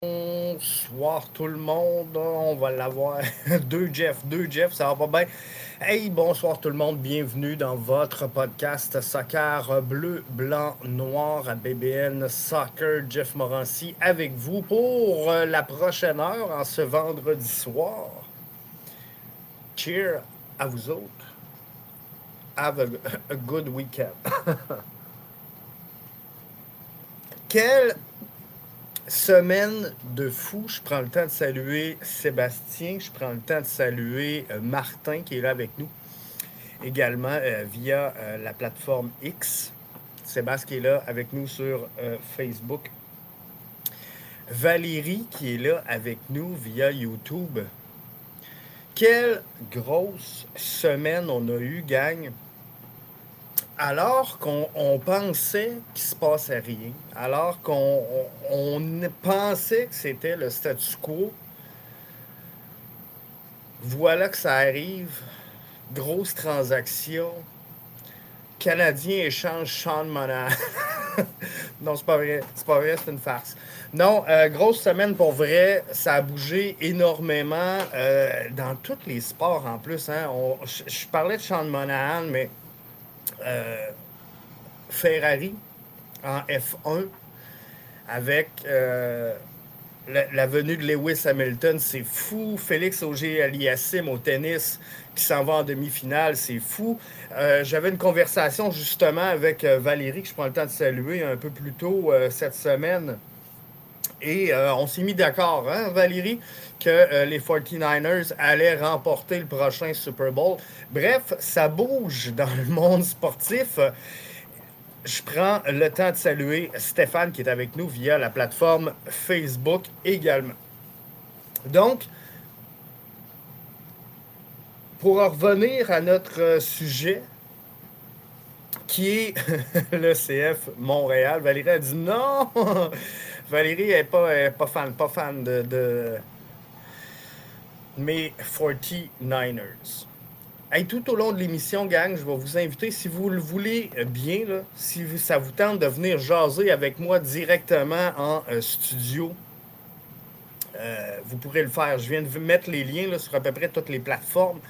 Bonsoir tout le monde, on va l'avoir. deux Jeff, deux Jeff, ça va pas bien. Hey, bonsoir tout le monde, bienvenue dans votre podcast Soccer bleu, blanc, noir à BBN Soccer. Jeff Morancy avec vous pour euh, la prochaine heure en ce vendredi soir. Cheer à vous autres. Have a, good weekend. Quel Semaine de fou. Je prends le temps de saluer Sébastien. Je prends le temps de saluer euh, Martin qui est là avec nous. Également euh, via euh, la plateforme X. Sébastien qui est là avec nous sur Facebook. Valérie qui est là avec nous via YouTube. Quelle grosse semaine on a eu, gang alors qu'on pensait qu'il se passait rien, alors qu'on pensait que c'était le statu quo, voilà que ça arrive. Grosse transaction. Canadien échange Sean Monahan. non, c'est pas vrai. C'est pas vrai, c'est une farce. Non, euh, grosse semaine pour vrai. Ça a bougé énormément euh, dans tous les sports en plus. Hein. je parlais de Sean Monahan, mais euh, Ferrari en F1 avec euh, la, venue de Lewis Hamilton, c'est fou. Félix Auger-Aliassime au tennis qui s'en va en demi-finale, c'est fou. Euh, j'avais une conversation justement avec Valérie que je prends le temps de saluer un peu plus tôt cette semaine. Et on s'est mis d'accord, hein, Valérie, que les 49ers allaient remporter le prochain Super Bowl. Bref, ça bouge dans le monde sportif. Je prends le temps de saluer Stéphane qui est avec nous via la plateforme Facebook également. Donc, pour revenir à notre sujet, qui est le CF Montréal, Valérie a dit non. Valérie n'est pas, pas, fan, pas fan de mes 49ers tout au long de l'émission, gang, je vais vous inviter, si vous le voulez bien, si ça vous tente de venir jaser avec moi directement en euh, studio, euh, vous pourrez le faire. Je viens de mettre les liens sur à peu près toutes les plateformes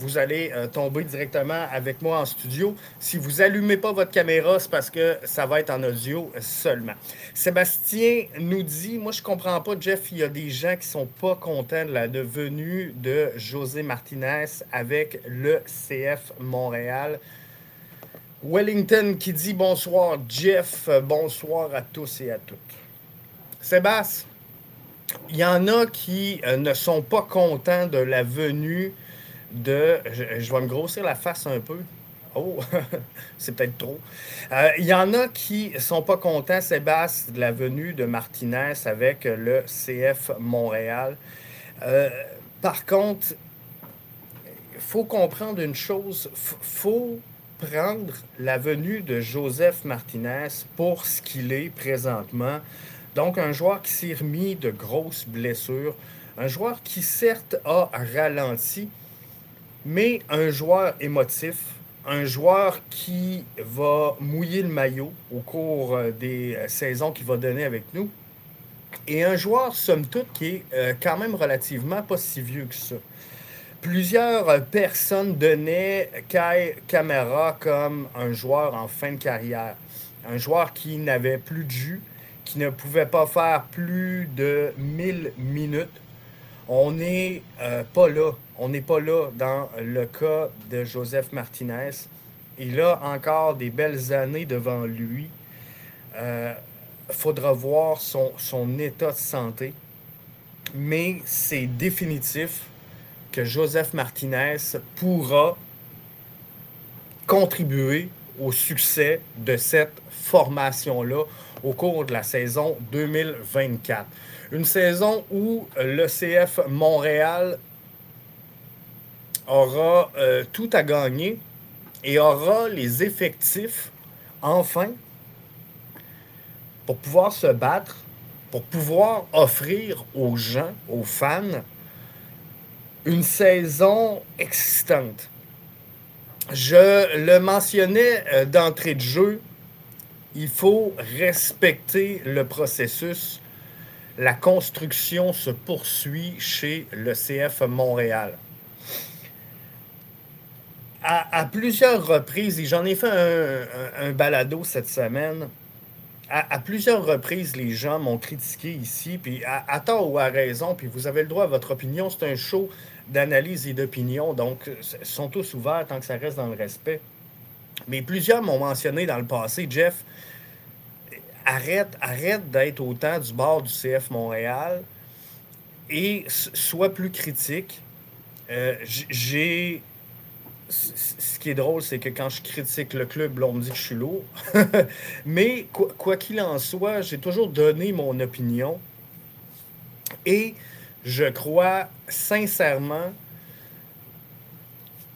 vous allez euh, tomber directement avec moi en studio. Si vous allumez pas votre caméra, c'est parce que ça va être en audio seulement. Sébastien nous dit, moi je comprends pas, Jeff, il y a des gens qui sont pas contents de la venue de José Martinez avec le CF Montréal. Wellington qui dit bonsoir Jeff, bonsoir à tous et à toutes. Sébastien, il y en a qui euh, ne sont pas contents de la venue de. Je, vais me grossir la face un peu. Oh, c'est peut-être trop. Euh, il y en a qui sont pas contents, Sébastien, de la venue de Martinez avec le CF Montréal. Euh, par contre, il faut comprendre une chose. Il faut prendre la venue de Joseph Martinez pour ce qu'il est présentement. Donc, un joueur qui s'est remis de grosses blessures, un joueur qui certes a ralenti, mais un joueur émotif, un joueur qui va mouiller le maillot au cours euh, des euh, saisons qu'il va donner avec nous, et un joueur, somme toute, qui est euh, quand même relativement pas si vieux que ça. Plusieurs personnes donnaient Kai Kamara comme un joueur en fin de carrière, un joueur qui n'avait plus de jus, qui ne pouvait pas faire plus de 1000 minutes. On n'est pas là on n'est pas là dans le cas de Joseph Martinez. Il a encore des belles années devant lui. Il euh, faudra voir son, état de santé. Mais c'est définitif que Joseph Martinez pourra contribuer au succès de cette formation-là au cours de la saison 2024. Une saison où le CF Montréal aura euh, tout à gagner et aura les effectifs, enfin, pour pouvoir se battre, pour pouvoir offrir aux gens, aux fans, une saison existante. Je le mentionnais euh, d'entrée de jeu, il faut respecter le processus. la construction se poursuit chez le CF Montréal. À, plusieurs reprises, et j'en ai fait un, balado cette semaine, à, plusieurs reprises, les gens m'ont critiqué ici, puis à, tort ou à raison, puis vous avez le droit à votre opinion. C'est un show d'analyse et d'opinion, donc ils sont tous ouverts tant que ça reste dans le respect. Mais plusieurs m'ont mentionné dans le passé, Jeff, arrête, arrête d'être autant du bord du CF Montréal et sois plus critique. Euh, j'ai. Ce qui est drôle, c'est que quand je critique le club, on me dit que je suis lourd. Mais quoi qu'il en soit, j'ai toujours donné mon opinion. Et je crois sincèrement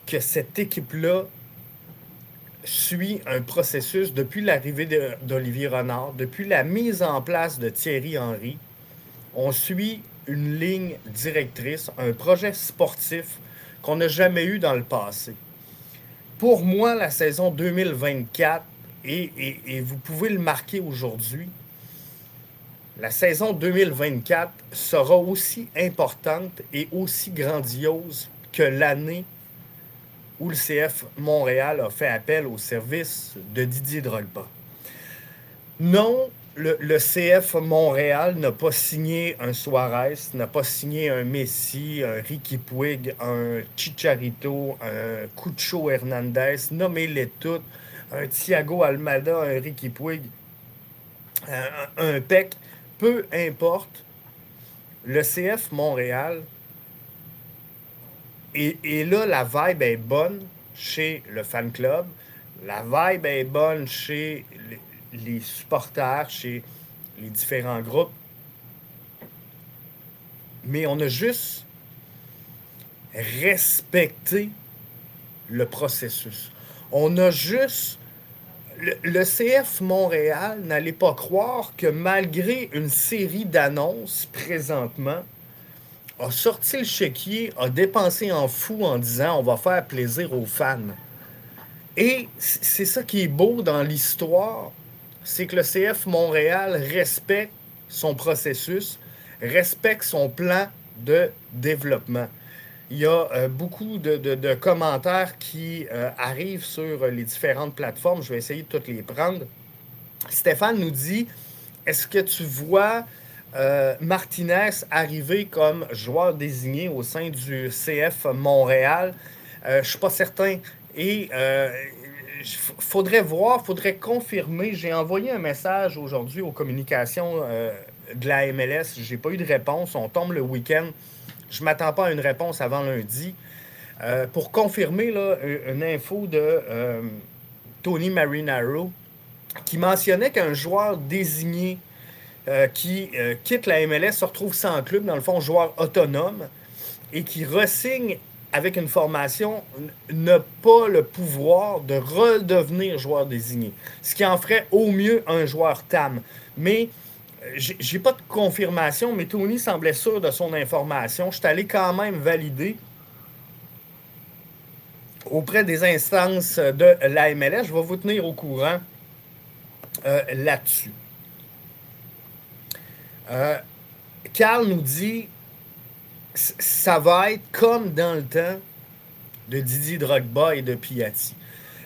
que cette équipe-là suit un processus depuis l'arrivée d'Olivier Renard, depuis la mise en place de Thierry Henry. On suit une ligne directrice, un projet sportif qu'on n'a jamais eu dans le passé. Pour moi, la saison 2024, et, et vous pouvez le marquer aujourd'hui, la saison 2024 sera aussi importante et aussi grandiose que l'année où le CF Montréal a fait appel au service de Didier Drogba. Non, le, CF Montréal n'a pas signé un Suarez, n'a pas signé un Messi, un Ricky Puig, un Chicharito, un Cucho Hernandez, nommez-les toutes, un Thiago Almada, un Ricky Puig, un, Peck, peu importe. Le CF Montréal et, là, la vibe est bonne chez le fan club. La vibe est bonne chez les, supporters, chez les différents groupes. Mais on a juste respecté le processus. On a juste... le CF Montréal n'allait pas croire que malgré une série d'annonces présentement, a sorti le chéquier, a dépensé en fou en disant on va faire plaisir aux fans. Et c'est ça qui est beau dans l'histoire, c'est que le CF Montréal respecte son processus, respecte son plan de développement. Il y a euh, beaucoup de, commentaires qui euh, arrivent sur les différentes plateformes. Je vais essayer de toutes les prendre. Stéphane nous dit, est-ce que tu vois euh, Martinez arrivé comme joueur désigné au sein du CF Montréal? Je ne suis pas certain. Et faudrait voir, faudrait confirmer. J'ai envoyé un message aujourd'hui aux communications de la MLS. Je n'ai pas eu de réponse. On tombe le week-end. Je m'attends pas à une réponse avant lundi. pour confirmer là, une info de Tony Marinaro qui mentionnait qu'un joueur désigné euh, qui euh, quitte la MLS, se retrouve sans club, dans le fond, joueur autonome, et qui ressigne avec une formation, n'a pas le pouvoir de redevenir joueur désigné. Ce qui en ferait au mieux un joueur TAM. Mais euh, j'ai pas de confirmation, mais Tony semblait sûr de son information. Je suis allé quand même valider auprès des instances de la MLS. Je vais vous tenir au courant là-dessus. Euh, Carl nous dit ça va être comme dans le temps de Didier Drogba et de Piatti.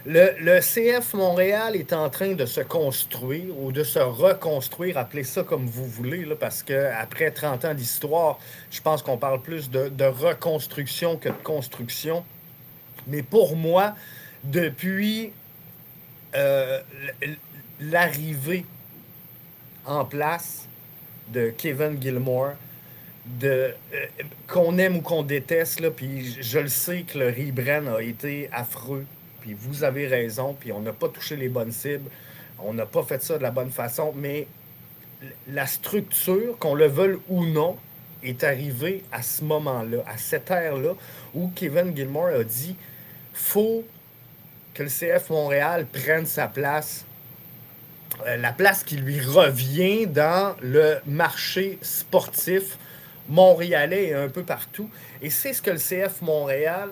Le, CF Montréal est en train de se construire ou de se reconstruire, appelez ça comme vous voulez, là, parce qu'après 30 ans d'histoire, je pense qu'on parle plus de, reconstruction que de construction. Mais pour moi, depuis euh, l'arrivée en place de Kevin Gilmore, euh, qu'on aime ou qu'on déteste, là, puis je le sais que le rebrand a été affreux, puis vous avez raison, puis on n'a pas touché les bonnes cibles, on n'a pas fait ça de la bonne façon, mais la structure, qu'on le veuille ou non, est arrivée à ce moment-là, à cette ère-là, où Kevin Gilmore a dit faut que le CF Montréal prenne sa place euh, la place qui lui revient dans le marché sportif montréalais et un peu partout. Et c'est ce que le CF Montréal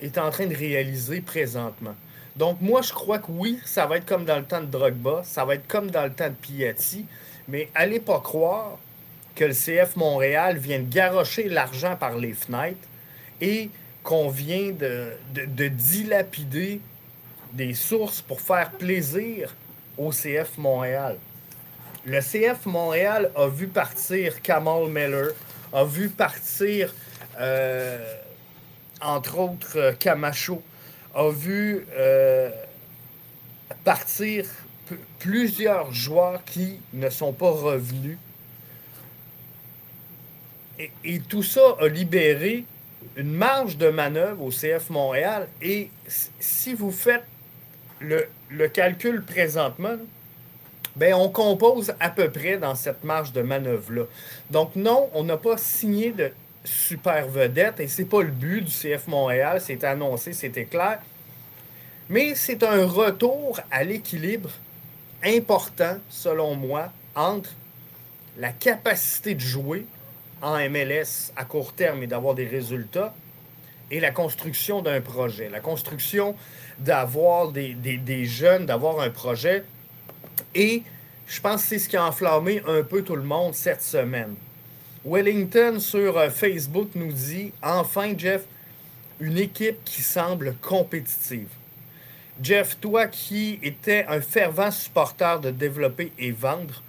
est en train de réaliser présentement. Donc moi, je crois que oui, ça va être comme dans le temps de Drogba, ça va être comme dans le temps de Piatti, mais allez pas croire que le CF Montréal vient de garrocher l'argent par les fenêtres et qu'on vient de, de, dilapider des sources pour faire plaisir au CF Montréal. Le CF Montréal a vu partir Kamal Miller, a vu partir, euh, entre autres, Camacho, a vu euh, partir plusieurs joueurs qui ne sont pas revenus. Et, tout ça a libéré une marge de manœuvre au CF Montréal. Et si vous faites le, calcul présentement, ben on compose à peu près dans cette marge de manœuvre-là. Donc non, on n'a pas signé de super vedette et c'est pas le but du CF Montréal, c'est annoncé, c'était clair. Mais c'est un retour à l'équilibre important, selon moi, entre la capacité de jouer en MLS à court terme et d'avoir des résultats et la construction d'un projet. La construction d'avoir des, jeunes, d'avoir un projet. Et je pense que c'est ce qui a enflammé un peu tout le monde cette semaine. Wellington sur euh, Facebook nous dit Enfin, Jeff, une équipe qui semble compétitive. Jeff, toi qui étais un fervent supporter de développer et vendre,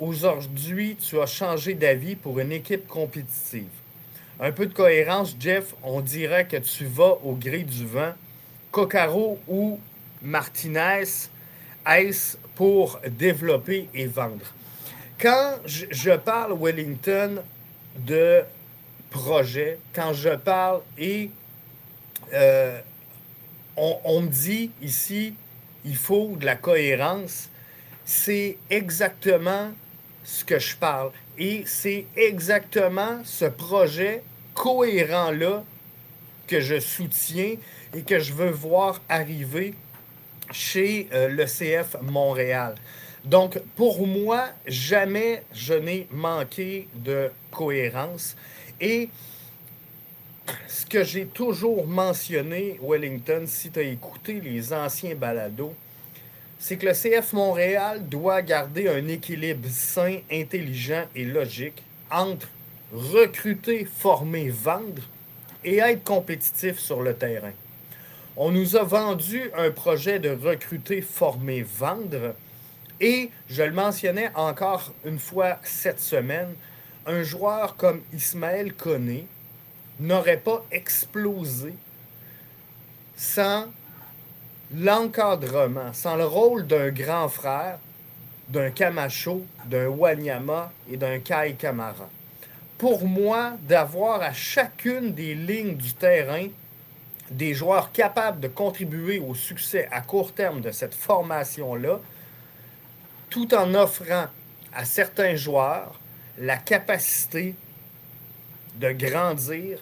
aujourd'hui, tu as changé d'avis pour une équipe compétitive. Un peu de cohérence, Jeff, on dirait que tu vas au gré du vent. Coccaro ou Martinez, est-ce pour développer et vendre? Quand je parle, Wellington, de projet, quand je parle et euh, on, me dit ici, il faut de la cohérence. C'est exactement ce que je parle. Et c'est exactement ce projet cohérent-là que je soutiens et que je veux voir arriver chez euh, le CF Montréal. Donc, pour moi, jamais je n'ai manqué de cohérence. Et ce que j'ai toujours mentionné, Wellington, si tu as écouté les anciens balados, c'est que le CF Montréal doit garder un équilibre sain, intelligent et logique entre recruter, former, vendre et être compétitif sur le terrain. On nous a vendu un projet de recruter, former, vendre et je le mentionnais encore une fois cette semaine, un joueur comme Ismaël Koné, n'aurait pas explosé sans l'encadrement, sans le rôle d'un grand frère, d'un Camacho, d'un Wanyama et d'un Kai Kamara. Pour moi, d'avoir à chacune des lignes du terrain des joueurs capables de contribuer au succès à court terme de cette formation-là, tout en offrant à certains joueurs la capacité de grandir,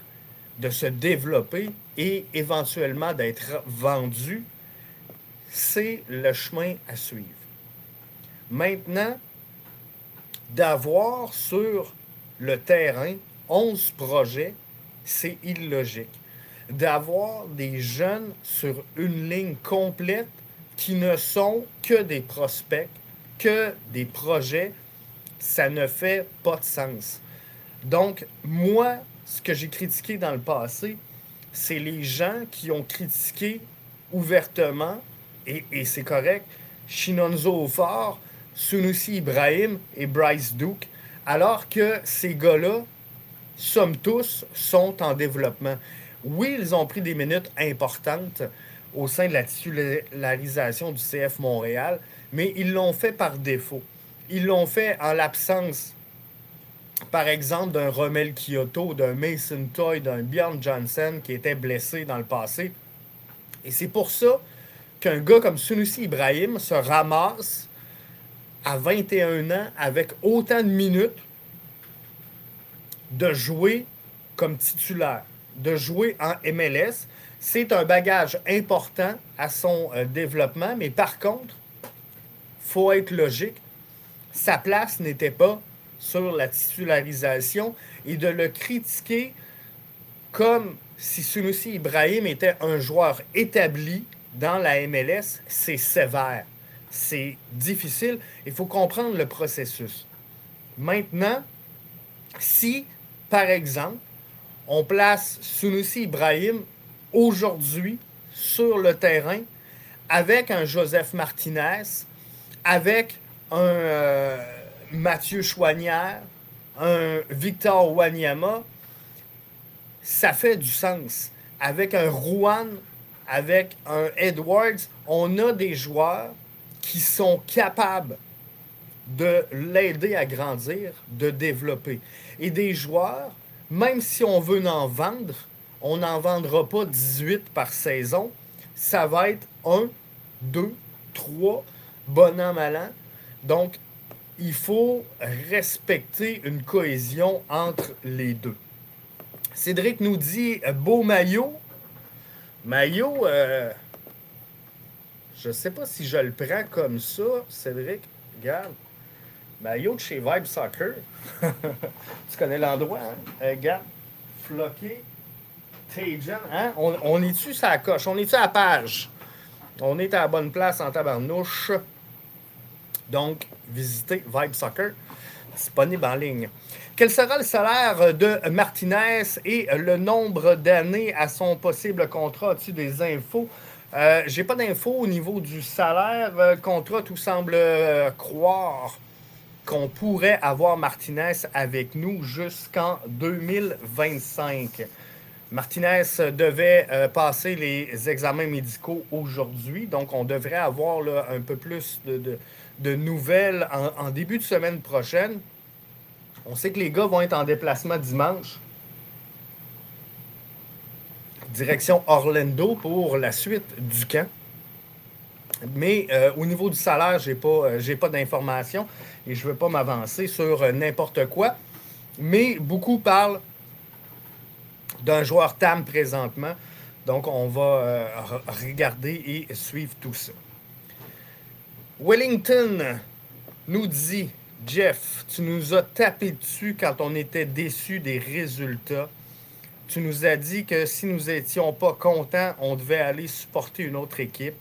de se développer et éventuellement d'être vendu, c'est le chemin à suivre. Maintenant, d'avoir sur le terrain 11 projets, c'est illogique. D'avoir des jeunes sur une ligne complète qui ne sont que des prospects, que des projets, ça ne fait pas de sens. Donc, moi, ce que j'ai critiqué dans le passé, c'est les gens qui ont critiqué ouvertement, et, c'est correct, Shinonzo Fort, Sunusi Ibrahim et Bryce Duke, alors que ces gars-là, somme tous, sont en développement. Oui, ils ont pris des minutes importantes au sein de la titularisation du CF Montréal, mais ils l'ont fait par défaut. Ils l'ont fait en l'absence par exemple, d'un Rommel Kyoto, d'un Mason Toy, d'un Bjorn Johnson qui était blessé dans le passé. Et c'est pour ça qu'un gars comme Sunusi Ibrahim se ramasse à 21 ans avec autant de minutes de jouer comme titulaire, de jouer en MLS. C'est un bagage important à son euh, développement, mais par contre, faut être logique, sa place n'était pas sur la titularisation et de le critiquer comme si Sunusi Ibrahim était un joueur établi dans la MLS, c'est sévère. C'est difficile. Il faut comprendre le processus. Maintenant, Si, par exemple, on place Sunusi Ibrahim aujourd'hui sur le terrain avec un Joseph Martinez, avec un euh, Mathieu Chouanière, un Victor Wanyama, ça fait du sens. Avec un Rouen, avec un Edwards, on a des joueurs qui sont capables de l'aider à grandir, de développer. Et des joueurs, même si on veut en vendre, on n'en vendra pas 18 par saison. Ça va être 1, 2, 3, bon an, mal an. Donc, il faut respecter une cohésion entre les deux. Cédric nous dit beau maillot. Maillot, euh, je ne sais pas si je le prends comme ça, Cédric. Regarde. Maillot de chez Vibe Soccer. tu connais l'endroit, hein? Euh, regarde. Floqué. Tajan. Hein? On, est-tu sa coche? On est-tu à la page? On est à la bonne place en tabarnouche. Donc, visitez Vibe Soccer, disponible en ligne. Quel sera le salaire de Martinez et le nombre d'années à son possible contrat? As-tu des infos? Euh, J'ai pas d'infos au niveau du salaire. Le contrat, tout semble euh, croire qu'on pourrait avoir Martinez avec nous jusqu'en 2025. Martinez devait euh, passer les examens médicaux aujourd'hui, donc on devrait avoir un peu plus de, nouvelles en, début de semaine prochaine. On sait que les gars vont être en déplacement dimanche. Direction Orlando pour la suite du camp. Mais euh, au niveau du salaire, je n'ai pas, euh, pas d'informations et je ne veux pas m'avancer sur euh, n'importe quoi. Mais beaucoup parlent d'un joueur TAM présentement. Donc, on va regarder et suivre tout ça. Wellington nous dit Jeff, tu nous as tapé dessus quand on était déçus des résultats. Tu nous as dit que si nous n'étions pas contents, on devait aller supporter une autre équipe.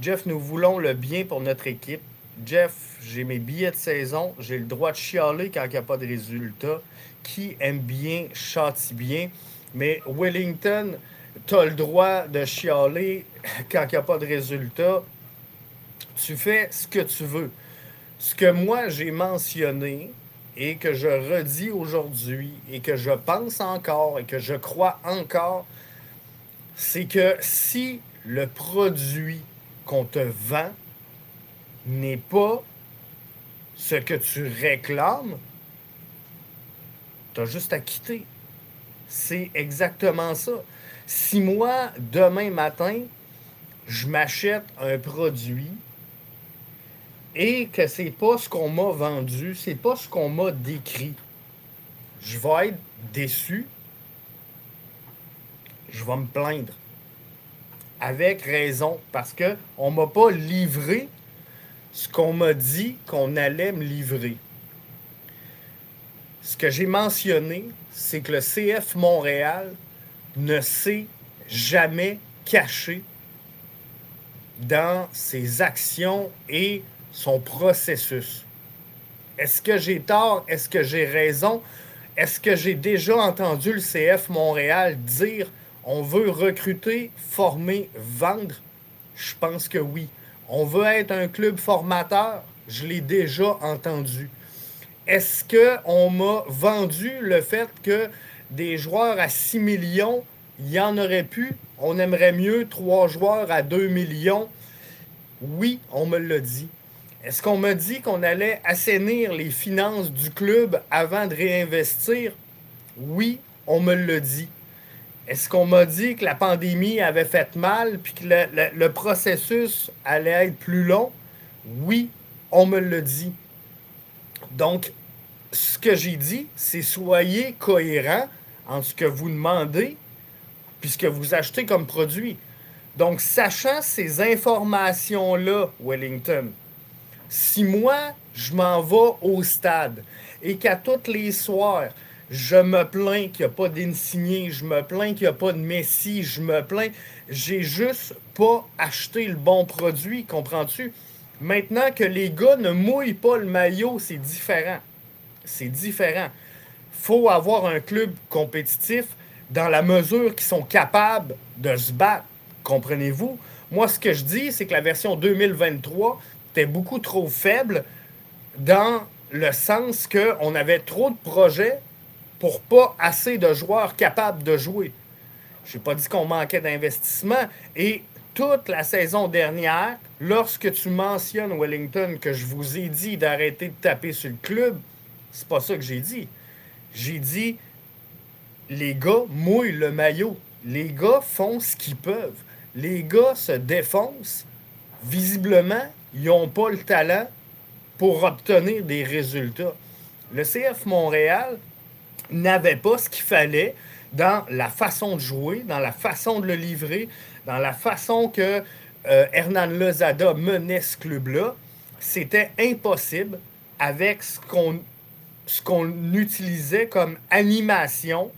Jeff, nous voulons le bien pour notre équipe. Jeff, j'ai mes billets de saison. J'ai le droit de chialer quand il n'y a pas de résultats. Qui aime bien, châtie bien? Mais Wellington, tu as le droit de chialer quand il n'y a pas de résultats tu fais ce que tu veux. Ce que moi j'ai mentionné et que je redis aujourd'hui et que je pense encore et que je crois encore, c'est que si le produit qu'on te vend n'est pas ce que tu réclames, tu as juste à quitter. C'est exactement ça. Si moi, demain matin, je m'achète un produit et que c'est pas ce qu'on m'a vendu, c'est pas ce qu'on m'a décrit. Je vais être déçu. Je vais me plaindre. Avec raison, parce que on m'a pas livré ce qu'on m'a dit qu'on allait me livrer. Ce que j'ai mentionné, c'est que le CF Montréal ne s'est jamais caché dans ses actions et son processus. Est-ce que j'ai tort? Est-ce que j'ai raison? Est-ce que j'ai déjà entendu le CF Montréal dire on veut recruter, former, vendre? Je pense que oui. On veut être un club formateur? Je l'ai déjà entendu. Est-ce qu'on m'a vendu le fait que des joueurs à 6 millions, il y en aurait pu? On aimerait mieux trois joueurs à 2 millions? Oui, on me l'a dit. Est-ce qu'on m'a dit qu'on allait assainir les finances du club avant de réinvestir? Oui, on me l'a dit. Est-ce qu'on m'a dit que la pandémie avait fait mal puis que le, processus allait être plus long? Oui, on me l'a dit. Donc, ce que j'ai dit, c'est soyez cohérent en ce que vous demandez puisque vous achetez comme produit. Donc, sachant ces informations-là, Wellington, si moi, je m'en vais au stade et qu'à tous les soirs, je me plains qu'il n'y a pas d'insigné, je me plains qu'il n'y a pas de Messi, je me plains, j'ai juste pas acheté le bon produit, comprends-tu? Maintenant que les gars ne mouillent pas le maillot, c'est différent. C'est différent. faut avoir un club compétitif dans la mesure qu'ils sont capables de se battre. Comprenez-vous? Moi, ce que je dis, c'est que la version 2023 était beaucoup trop faible dans le sens qu'on avait trop de projets pour pas assez de joueurs capables de jouer. Je n'ai pas dit qu'on manquait d'investissement. Et toute la saison dernière, lorsque tu mentionnes Wellington, que je vous ai dit d'arrêter de taper sur le club, c'est pas ça que j'ai dit. J'ai dit les gars mouillent le maillot. Les gars font ce qu'ils peuvent. Les gars se défoncent. Visiblement, ils n'ont pas le talent pour obtenir des résultats. Le CF Montréal n'avait pas ce qu'il fallait dans la façon de jouer, dans la façon de le livrer, dans la façon que euh, Hernan Lozada menait ce club-là. C'était impossible avec ce qu'on utilisait comme animation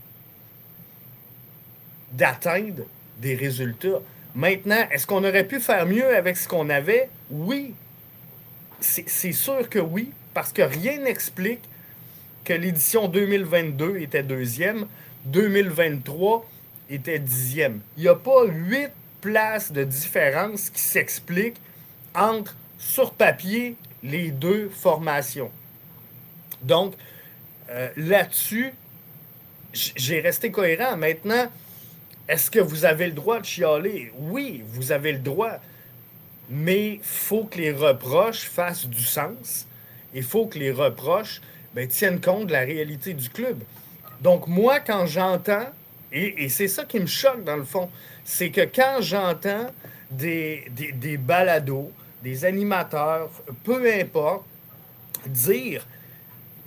d'atteindre des résultats. Maintenant, est-ce qu'on aurait pu faire mieux avec ce qu'on avait? Oui. C'est sûr que oui, parce que rien n'explique que l'édition 2022 était deuxième, 2023 était dixième. Il n'y a pas huit places de différence qui s'expliquent entre, sur papier, les deux formations. Donc, euh, là-dessus, j'ai resté cohérent. Maintenant, est-ce que vous avez le droit de chialer? Oui, vous avez le droit. Mais il faut que les reproches fassent du sens. Il faut que les reproches ben, tiennent compte de la réalité du club. Donc, moi, quand j'entends, et, c'est ça qui me choque dans le fond, c'est que quand j'entends des, des, balados, des animateurs, peu importe, dire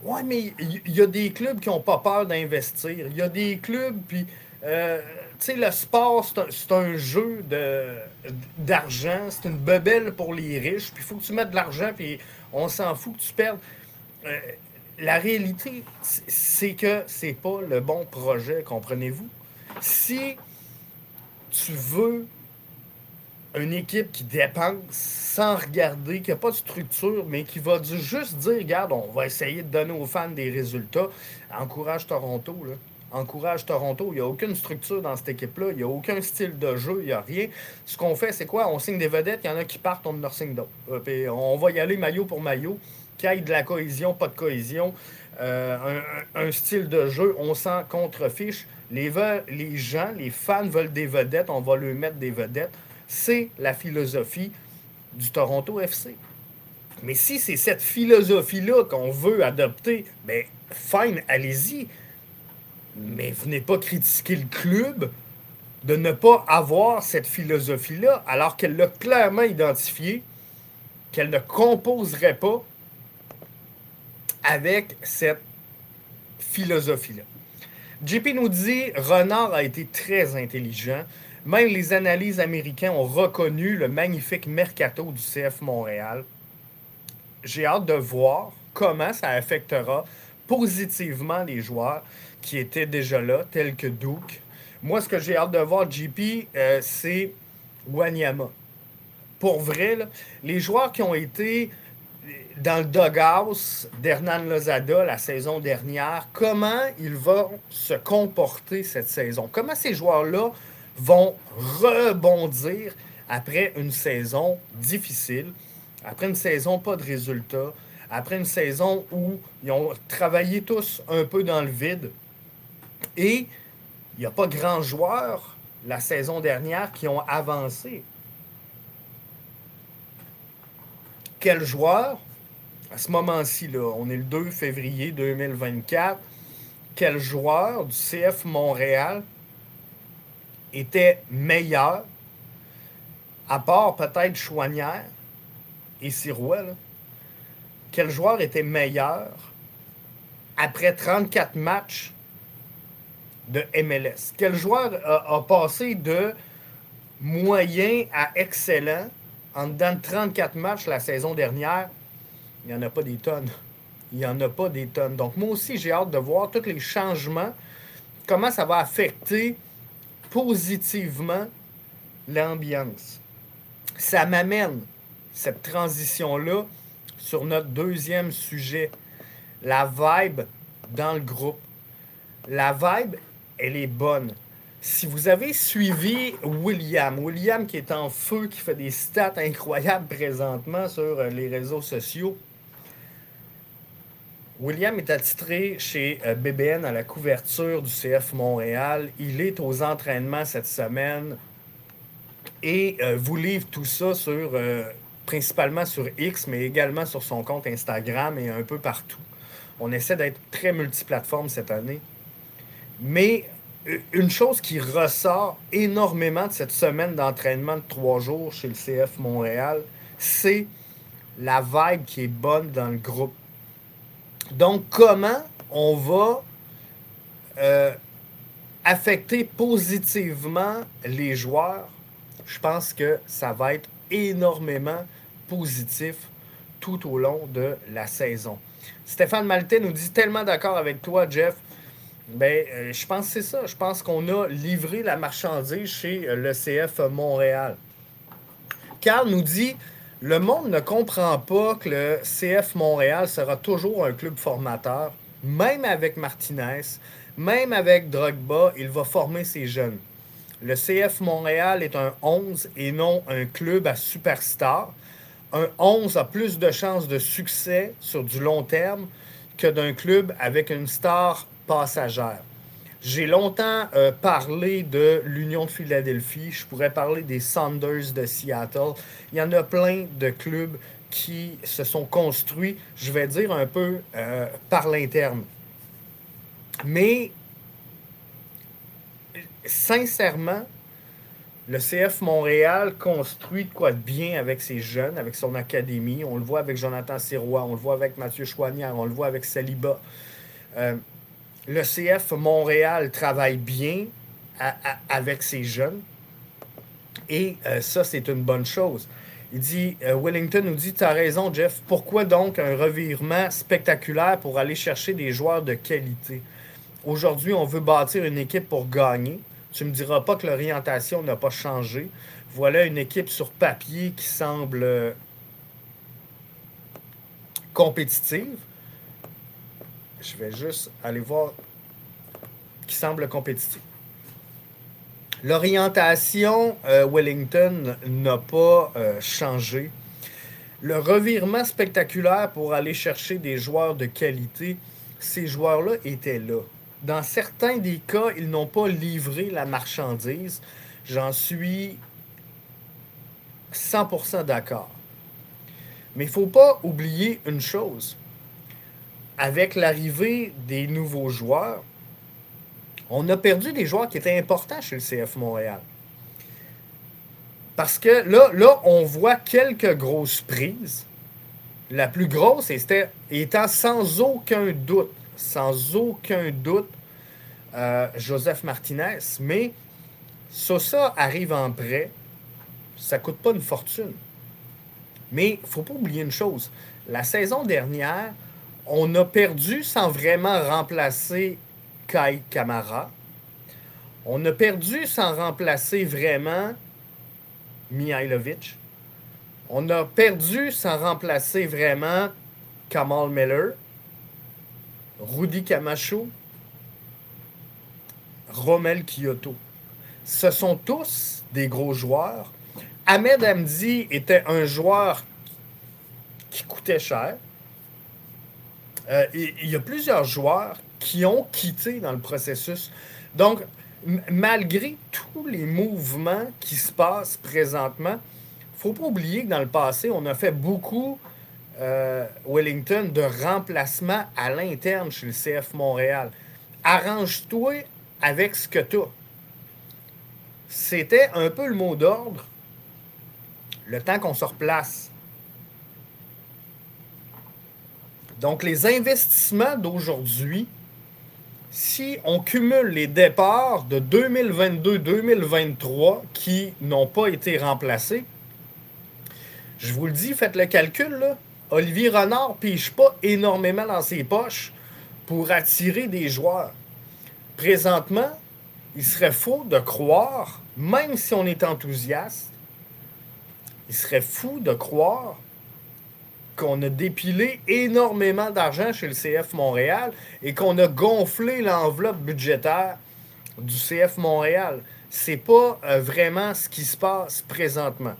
Ouais, mais il y, a des clubs qui n'ont pas peur d'investir. Il y a des clubs, puis euh, tu sais, le sport, c'est un, jeu d'argent, c'est une bebelle pour les riches, puis il faut que tu mettes de l'argent, puis on s'en fout que tu perdes. Euh, la réalité, c'est que c'est pas le bon projet, comprenez-vous? Si tu veux une équipe qui dépense sans regarder, qui n'a pas de structure, mais qui va juste dire, regarde, on va essayer de donner aux fans des résultats, encourage Toronto, là encourage Toronto. Il n'y a aucune structure dans cette équipe-là. Il n'y a aucun style de jeu. Il n'y a rien. Ce qu'on fait, c'est quoi? On signe des vedettes. Il y en a qui partent, on en signe d'autres. Euh, on va y aller maillot pour maillot. Qu'il y ait de la cohésion, pas de cohésion. Euh, un, style de jeu, on s'en contrefiche. Les, les gens, les fans veulent des vedettes. On va leur mettre des vedettes. C'est la philosophie du Toronto FC. Mais si c'est cette philosophie-là qu'on veut adopter, ben fine, allez-y mais venez pas critiquer le club de ne pas avoir cette philosophie-là, alors qu'elle l'a clairement identifié qu'elle ne composerait pas avec cette philosophie-là. JP nous dit Renard a été très intelligent. Même les analyses américains ont reconnu le magnifique mercato du CF Montréal. J'ai hâte de voir comment ça affectera positivement les joueurs qui étaient déjà là, tels que Duke. Moi, ce que j'ai hâte de voir, JP, euh, c'est Wanyama. Pour vrai, les joueurs qui ont été dans le doghouse d'Hernan Lozada la saison dernière, comment ils vont se comporter cette saison? Comment ces joueurs-là vont rebondir après une saison difficile, après une saison pas de résultats, après une saison où ils ont travaillé tous un peu dans le vide? Et il n'y a pas grand joueurs la saison dernière qui ont avancé. Quel joueur, à ce moment-ci, on est le 2 février 2024, quel joueur du CF Montréal était meilleur, à part peut-être Chouanière et Sirois, quel joueur était meilleur après 34 matchs de MLS. Quel joueur a, passé de moyen à excellent en dedans de 34 matchs la saison dernière? Il n'y en a pas des tonnes. Il n'y en a pas des tonnes. Donc, moi aussi, j'ai hâte de voir tous les changements, comment ça va affecter positivement l'ambiance. Ça m'amène, cette transition-là, sur notre deuxième sujet, la vibe dans le groupe La vibe, elle est bonne. Si vous avez suivi William, William qui est en feu, qui fait des stats incroyables présentement sur euh, les réseaux sociaux, William est attitré chez euh, BBN à la couverture du CF Montréal. Il est aux entraînements cette semaine et euh, vous livre tout ça sur, principalement sur X, mais également sur son compte Instagram et un peu partout. On essaie d'être très multiplateforme cette année. Mais une chose qui ressort énormément de cette semaine d'entraînement de trois jours chez le CF Montréal, c'est la vibe qui est bonne dans le groupe. Donc, comment on va euh, affecter positivement les joueurs? Je pense que ça va être énormément positif tout au long de la saison. Stéphane Maltais nous dit tellement d'accord avec toi, Jeff. Ben, euh, je pense que c'est ça. Je pense qu'on a livré la marchandise chez euh, le CF Montréal. Carl nous dit le monde ne comprend pas que le CF Montréal sera toujours un club formateur, même avec Martinez, même avec Drogba, il va former ses jeunes. Le CF Montréal est un 11 et non un club à superstar. Un 11 a plus de chances de succès sur du long terme que d'un club avec une star passagère. J'ai longtemps euh, parlé de l'Union de Philadelphie. Je pourrais parler des Saunders de Seattle. Il y en a plein de clubs qui se sont construits, je vais dire un peu euh, par l'interne. Mais sincèrement, le CF Montréal construit de quoi de bien avec ses jeunes, avec son académie. On le voit avec Jonathan Sirois, on le voit avec Mathieu Chouanière, on le voit avec Saliba. Euh, le CF Montréal travaille bien avec ses jeunes. Et euh, ça, c'est une bonne chose. Il dit, euh, Wellington nous dit, tu as raison, Jeff. Pourquoi donc un revirement spectaculaire pour aller chercher des joueurs de qualité? Aujourd'hui, on veut bâtir une équipe pour gagner. Tu ne me diras pas que l'orientation n'a pas changé. Voilà une équipe sur papier qui semble euh, compétitive je vais juste aller voir qui semble compétitif. L'orientation euh, Wellington n'a pas euh, changé. Le revirement spectaculaire pour aller chercher des joueurs de qualité, ces joueurs-là étaient là. Dans certains des cas, ils n'ont pas livré la marchandise. J'en suis 100% d'accord. Mais il ne faut pas oublier une chose avec l'arrivée des nouveaux joueurs, on a perdu des joueurs qui étaient importants chez le CF Montréal. Parce que là, là on voit quelques grosses prises. La plus grosse étant sans aucun doute, sans aucun doute, euh, Joseph Martinez. Mais ça, arrive en prêt. Ça ne coûte pas une fortune. Mais il ne faut pas oublier une chose. La saison dernière, on a perdu sans vraiment remplacer Kai Kamara. On a perdu sans remplacer vraiment Mihailovic. On a perdu sans remplacer vraiment Kamal Miller, Rudy Camacho, Romel Kyoto. Ce sont tous des gros joueurs. Ahmed Hamdi était un joueur qui coûtait cher. Euh, il y a plusieurs joueurs qui ont quitté dans le processus. Donc, malgré tous les mouvements qui se passent présentement, il ne faut pas oublier que dans le passé, on a fait beaucoup, euh, Wellington, de remplacements à l'interne chez le CF Montréal. Arrange-toi avec ce que tu as. C'était un peu le mot d'ordre le temps qu'on se replace. Donc, les investissements d'aujourd'hui, si on cumule les départs de 2022-2023 qui n'ont pas été remplacés, je vous le dis, faites le calcul, là. Olivier Renard piche pas énormément dans ses poches pour attirer des joueurs. Présentement, il serait faux de croire, même si on est enthousiaste, il serait fou de croire qu'on a dépilé énormément d'argent chez le CF Montréal et qu'on a gonflé l'enveloppe budgétaire du CF Montréal. C'est pas euh, vraiment ce qui se passe présentement.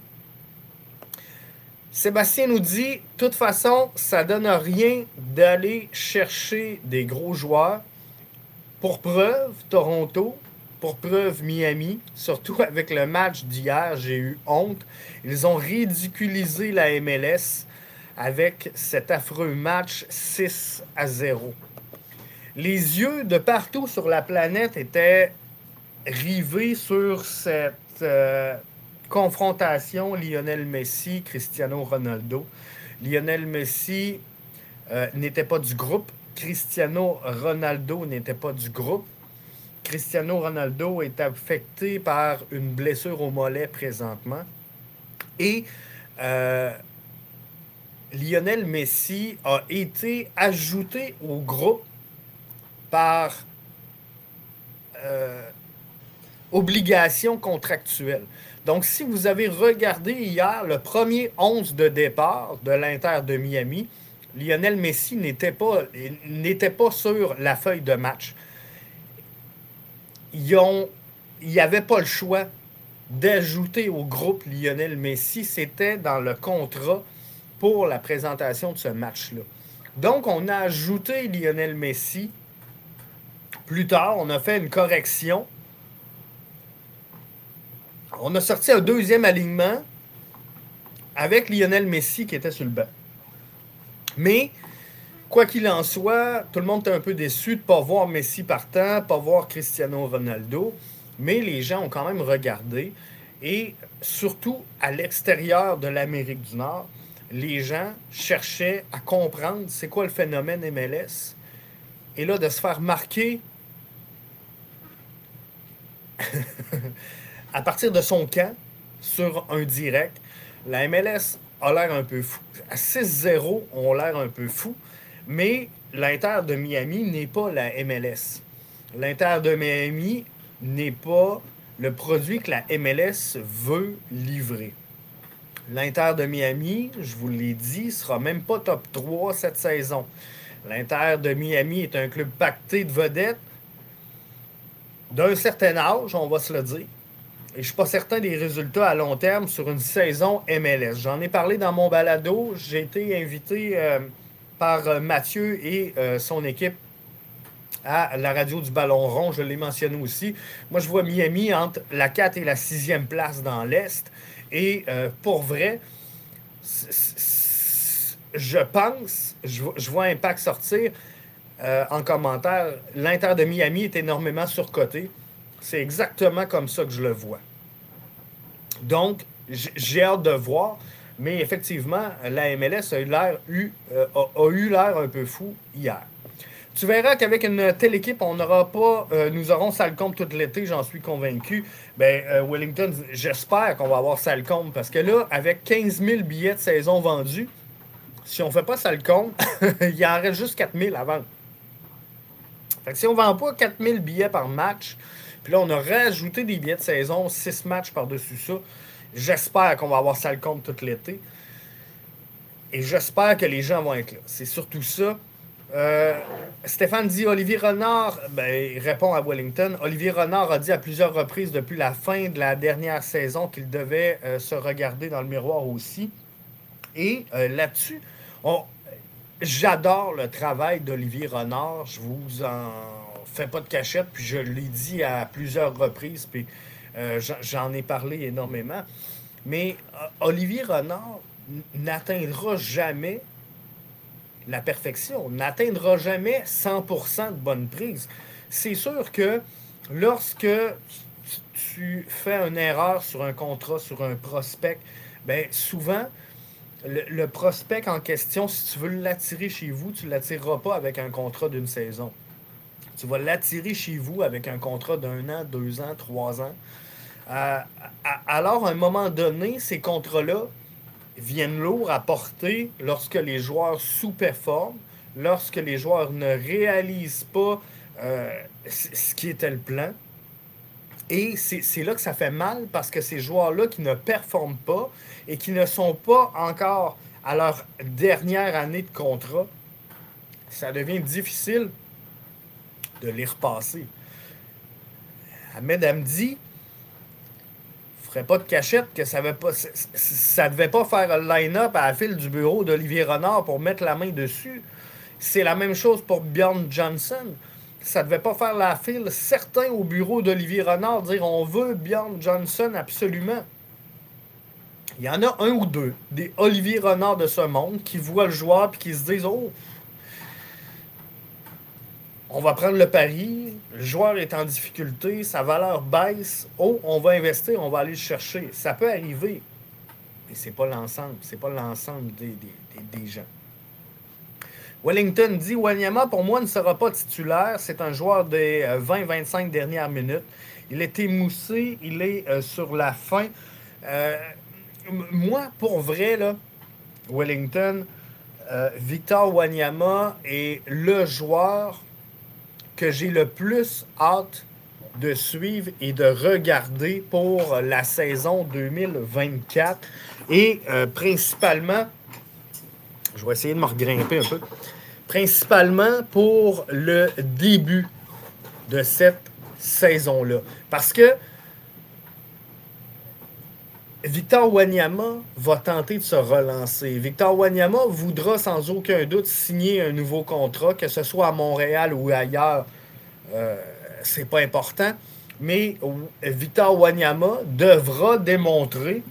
Sébastien nous dit, de toute façon, ça donne rien d'aller chercher des gros joueurs. Pour preuve, Toronto, pour preuve, Miami, surtout avec le match d'hier, j'ai eu honte. Ils ont ridiculisé la MLS avec cet affreux match 6 à 0. Les yeux de partout sur la planète étaient rivés sur cette euh, confrontation Lionel Messi, Cristiano Ronaldo. Lionel Messi euh, n'était pas du groupe, Cristiano Ronaldo n'était pas du groupe. Cristiano Ronaldo est affecté par une blessure au mollet présentement. Et euh, Lionel Messi a été ajouté au groupe par euh, obligation contractuelle. Donc, si vous avez regardé hier le premier 11 de départ de l'Inter de Miami, Lionel Messi n'était pas, sur la feuille de match ils n'y avait pas le choix d'ajouter au groupe Lionel Messi. C'était dans le contrat pour la présentation de ce match-là. Donc, on a ajouté Lionel Messi. Plus tard, on a fait une correction. On a sorti un deuxième alignement avec Lionel Messi qui était sur le banc. Mais quoi qu'il en soit, tout le monde est un peu déçu de ne pas voir Messi partant, pas voir Cristiano Ronaldo, mais les gens ont quand même regardé. Et surtout à l'extérieur de l'Amérique du Nord, les gens cherchaient à comprendre c'est quoi le phénomène MLS. Et là, de se faire marquer à partir de son camp sur un direct, la MLS a l'air un peu fou. À 6-0, on a l'air un peu fou. Mais l'Inter de Miami n'est pas la MLS. L'Inter de Miami n'est pas le produit que la MLS veut livrer. L'Inter de Miami, je vous l'ai dit, sera même pas top 3 cette saison. L'Inter de Miami est un club pacté de vedettes d'un certain âge, on va se le dire. Et je ne suis pas certain des résultats à long terme sur une saison MLS. J'en ai parlé dans mon balado. J'ai été invité euh, par euh, Mathieu et euh, son équipe à la radio du Ballon Rond. Je l'ai mentionné aussi. Moi, je vois Miami entre la 4 et la 6e place dans l'Est. Et euh, pour vrai, je pense, je, vois Impact sortir en commentaire, l'Inter de Miami est énormément surcoté. C'est exactement comme ça que je le vois. Donc, j'ai hâte de voir. Mais effectivement, la MLS a eu l'air euh, a, eu l'air un peu fou hier. Tu verras qu'avec une telle équipe, on n'aura pas. Euh, nous aurons Salcombe tout l'été, j'en suis convaincu. Ben, euh, Wellington, j'espère qu'on va avoir Salcombe parce que là, avec 15 000 billets de saison vendus, si on ne fait pas Salcombe, il en reste juste 4 000 à vendre. Fait que si on ne vend pas 4 000 billets par match, puis là, on a rajouté des billets de saison, 6 matchs par-dessus ça, J'espère qu'on va avoir compte tout l'été. Et j'espère que les gens vont être là. C'est surtout ça. Euh, Stéphane dit Olivier Renard, ben, il répond à Wellington. Olivier Renard a dit à plusieurs reprises depuis la fin de la dernière saison qu'il devait euh, se regarder dans le miroir aussi. Et euh, là-dessus, j'adore le travail d'Olivier Renard. Je vous en fais pas de cachette, puis je l'ai dit à plusieurs reprises. Puis j'en ai parlé énormément. Mais Olivier Renard n'atteindra jamais la perfection, n'atteindra jamais 100% de bonne prise. C'est sûr que lorsque tu fais une erreur sur un contrat, sur un prospect, ben souvent, le, prospect en question, si tu veux l'attirer chez vous, tu ne l'attireras pas avec un contrat d'une saison. Tu vas l'attirer chez vous avec un contrat d'un an, deux ans, trois ans. Euh, alors, à un moment donné, ces contrats-là viennent lourds à porter lorsque les joueurs sous-performent, lorsque les joueurs ne réalisent pas euh, ce qui était le plan. Et c'est là que ça fait mal parce que ces joueurs-là qui ne performent pas et qui ne sont pas encore à leur dernière année de contrat, ça devient difficile de les repasser. Ahmed Hamdi ferait pas de cachette que ça ne devait pas faire le line-up à la file du bureau d'Olivier Renard pour mettre la main dessus. C'est la même chose pour Bjorn Johnson. Ça devait pas faire la file. Certains au bureau d'Olivier Renard dire on veut Bjorn Johnson absolument. Il y en a un ou deux, des Olivier Renard de ce monde, qui voient le joueur et qui se disent Oh, on va prendre le pari, le joueur est en difficulté, sa valeur baisse, oh, on va investir, on va aller le chercher. Ça peut arriver, mais ce n'est pas l'ensemble, c'est pas l'ensemble des, des, gens. Wellington dit Wanyama, pour moi, ne sera pas titulaire. C'est un joueur des 20-25 euh, dernières minutes. Il est émoussé, il est euh, sur la fin. Euh, moi, pour vrai, là, Wellington, Victor Wanyama est le joueur que j'ai le plus hâte de suivre et de regarder pour la saison 2024. Et euh, principalement, je vais essayer de me regrimper un peu, principalement pour le début de cette saison-là. Parce que Victor Wanyama va tenter de se relancer. Victor Wanyama voudra sans aucun doute signer un nouveau contrat, que ce soit à Montréal ou ailleurs. Euh, c'est pas important. Mais Victor Wanyama devra démontrer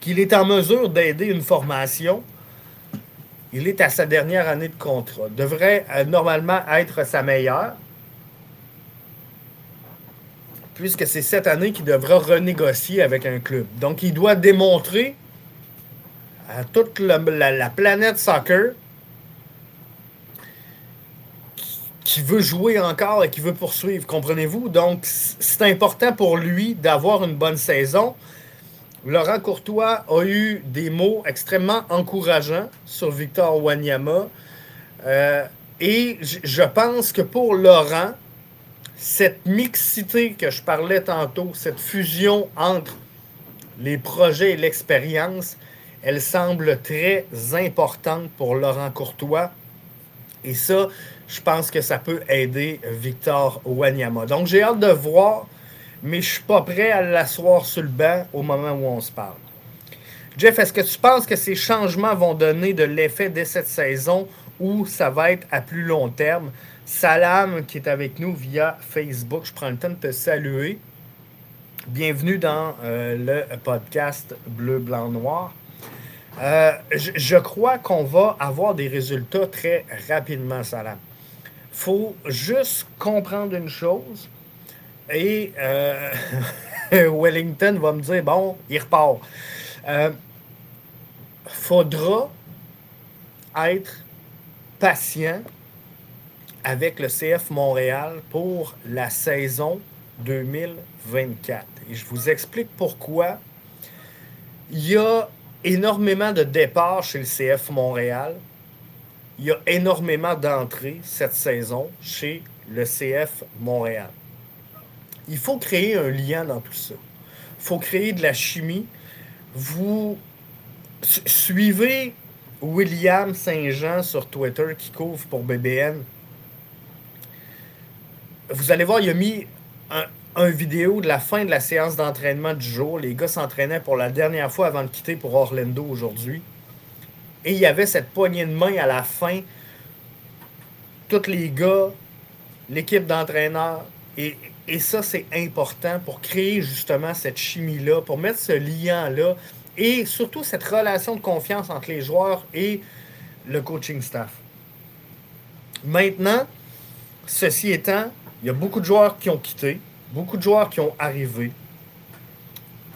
qu'il est en mesure d'aider une formation. Il est à sa dernière année de contrat. Devrait euh, normalement être sa meilleure puisque c'est cette année qu'il devra renégocier avec un club. Donc, il doit démontrer à toute la, planète soccer qui veut jouer encore et qui veut poursuivre, comprenez-vous? Donc, c'est important pour lui d'avoir une bonne saison. Laurent Courtois a eu des mots extrêmement encourageants sur Victor Wanyama. Euh, et je pense que pour Laurent, cette mixité que je parlais tantôt, cette fusion entre les projets et l'expérience, elle semble très importante pour Laurent Courtois. Et ça, je pense que ça peut aider Victor Wanyama. Donc j'ai hâte de voir, mais je ne suis pas prêt à l'asseoir sur le banc au moment où on se parle. Jeff, est-ce que tu penses que ces changements vont donner de l'effet dès cette saison ou ça va être à plus long terme? Salam qui est avec nous via Facebook. Je prends le temps de te saluer. Bienvenue dans euh, le podcast Bleu, Blanc, Noir. Euh, je, crois qu'on va avoir des résultats très rapidement, Salam. faut juste comprendre une chose. Et euh, Wellington va me dire, bon, il repart. faudra être patient avec le CF Montréal pour la saison 2024. Et je vous explique pourquoi. Il y a énormément de départs chez le CF Montréal. Il y a énormément d'entrées cette saison chez le CF Montréal. Il faut créer un lien dans tout ça. Il faut créer de la chimie. Vous suivez William Saint-Jean sur Twitter qui couvre pour BBN vous allez voir, il a mis un, vidéo de la fin de la séance d'entraînement du jour. Les gars s'entraînaient pour la dernière fois avant de quitter pour Orlando aujourd'hui. Et il y avait cette poignée de main à la fin. Tous les gars, l'équipe d'entraîneurs. Et, et ça, c'est important pour créer justement cette chimie-là, pour mettre ce lien-là. Et surtout cette relation de confiance entre les joueurs et le coaching staff. Maintenant, ceci étant, il y a beaucoup de joueurs qui ont quitté, beaucoup de joueurs qui ont arrivé.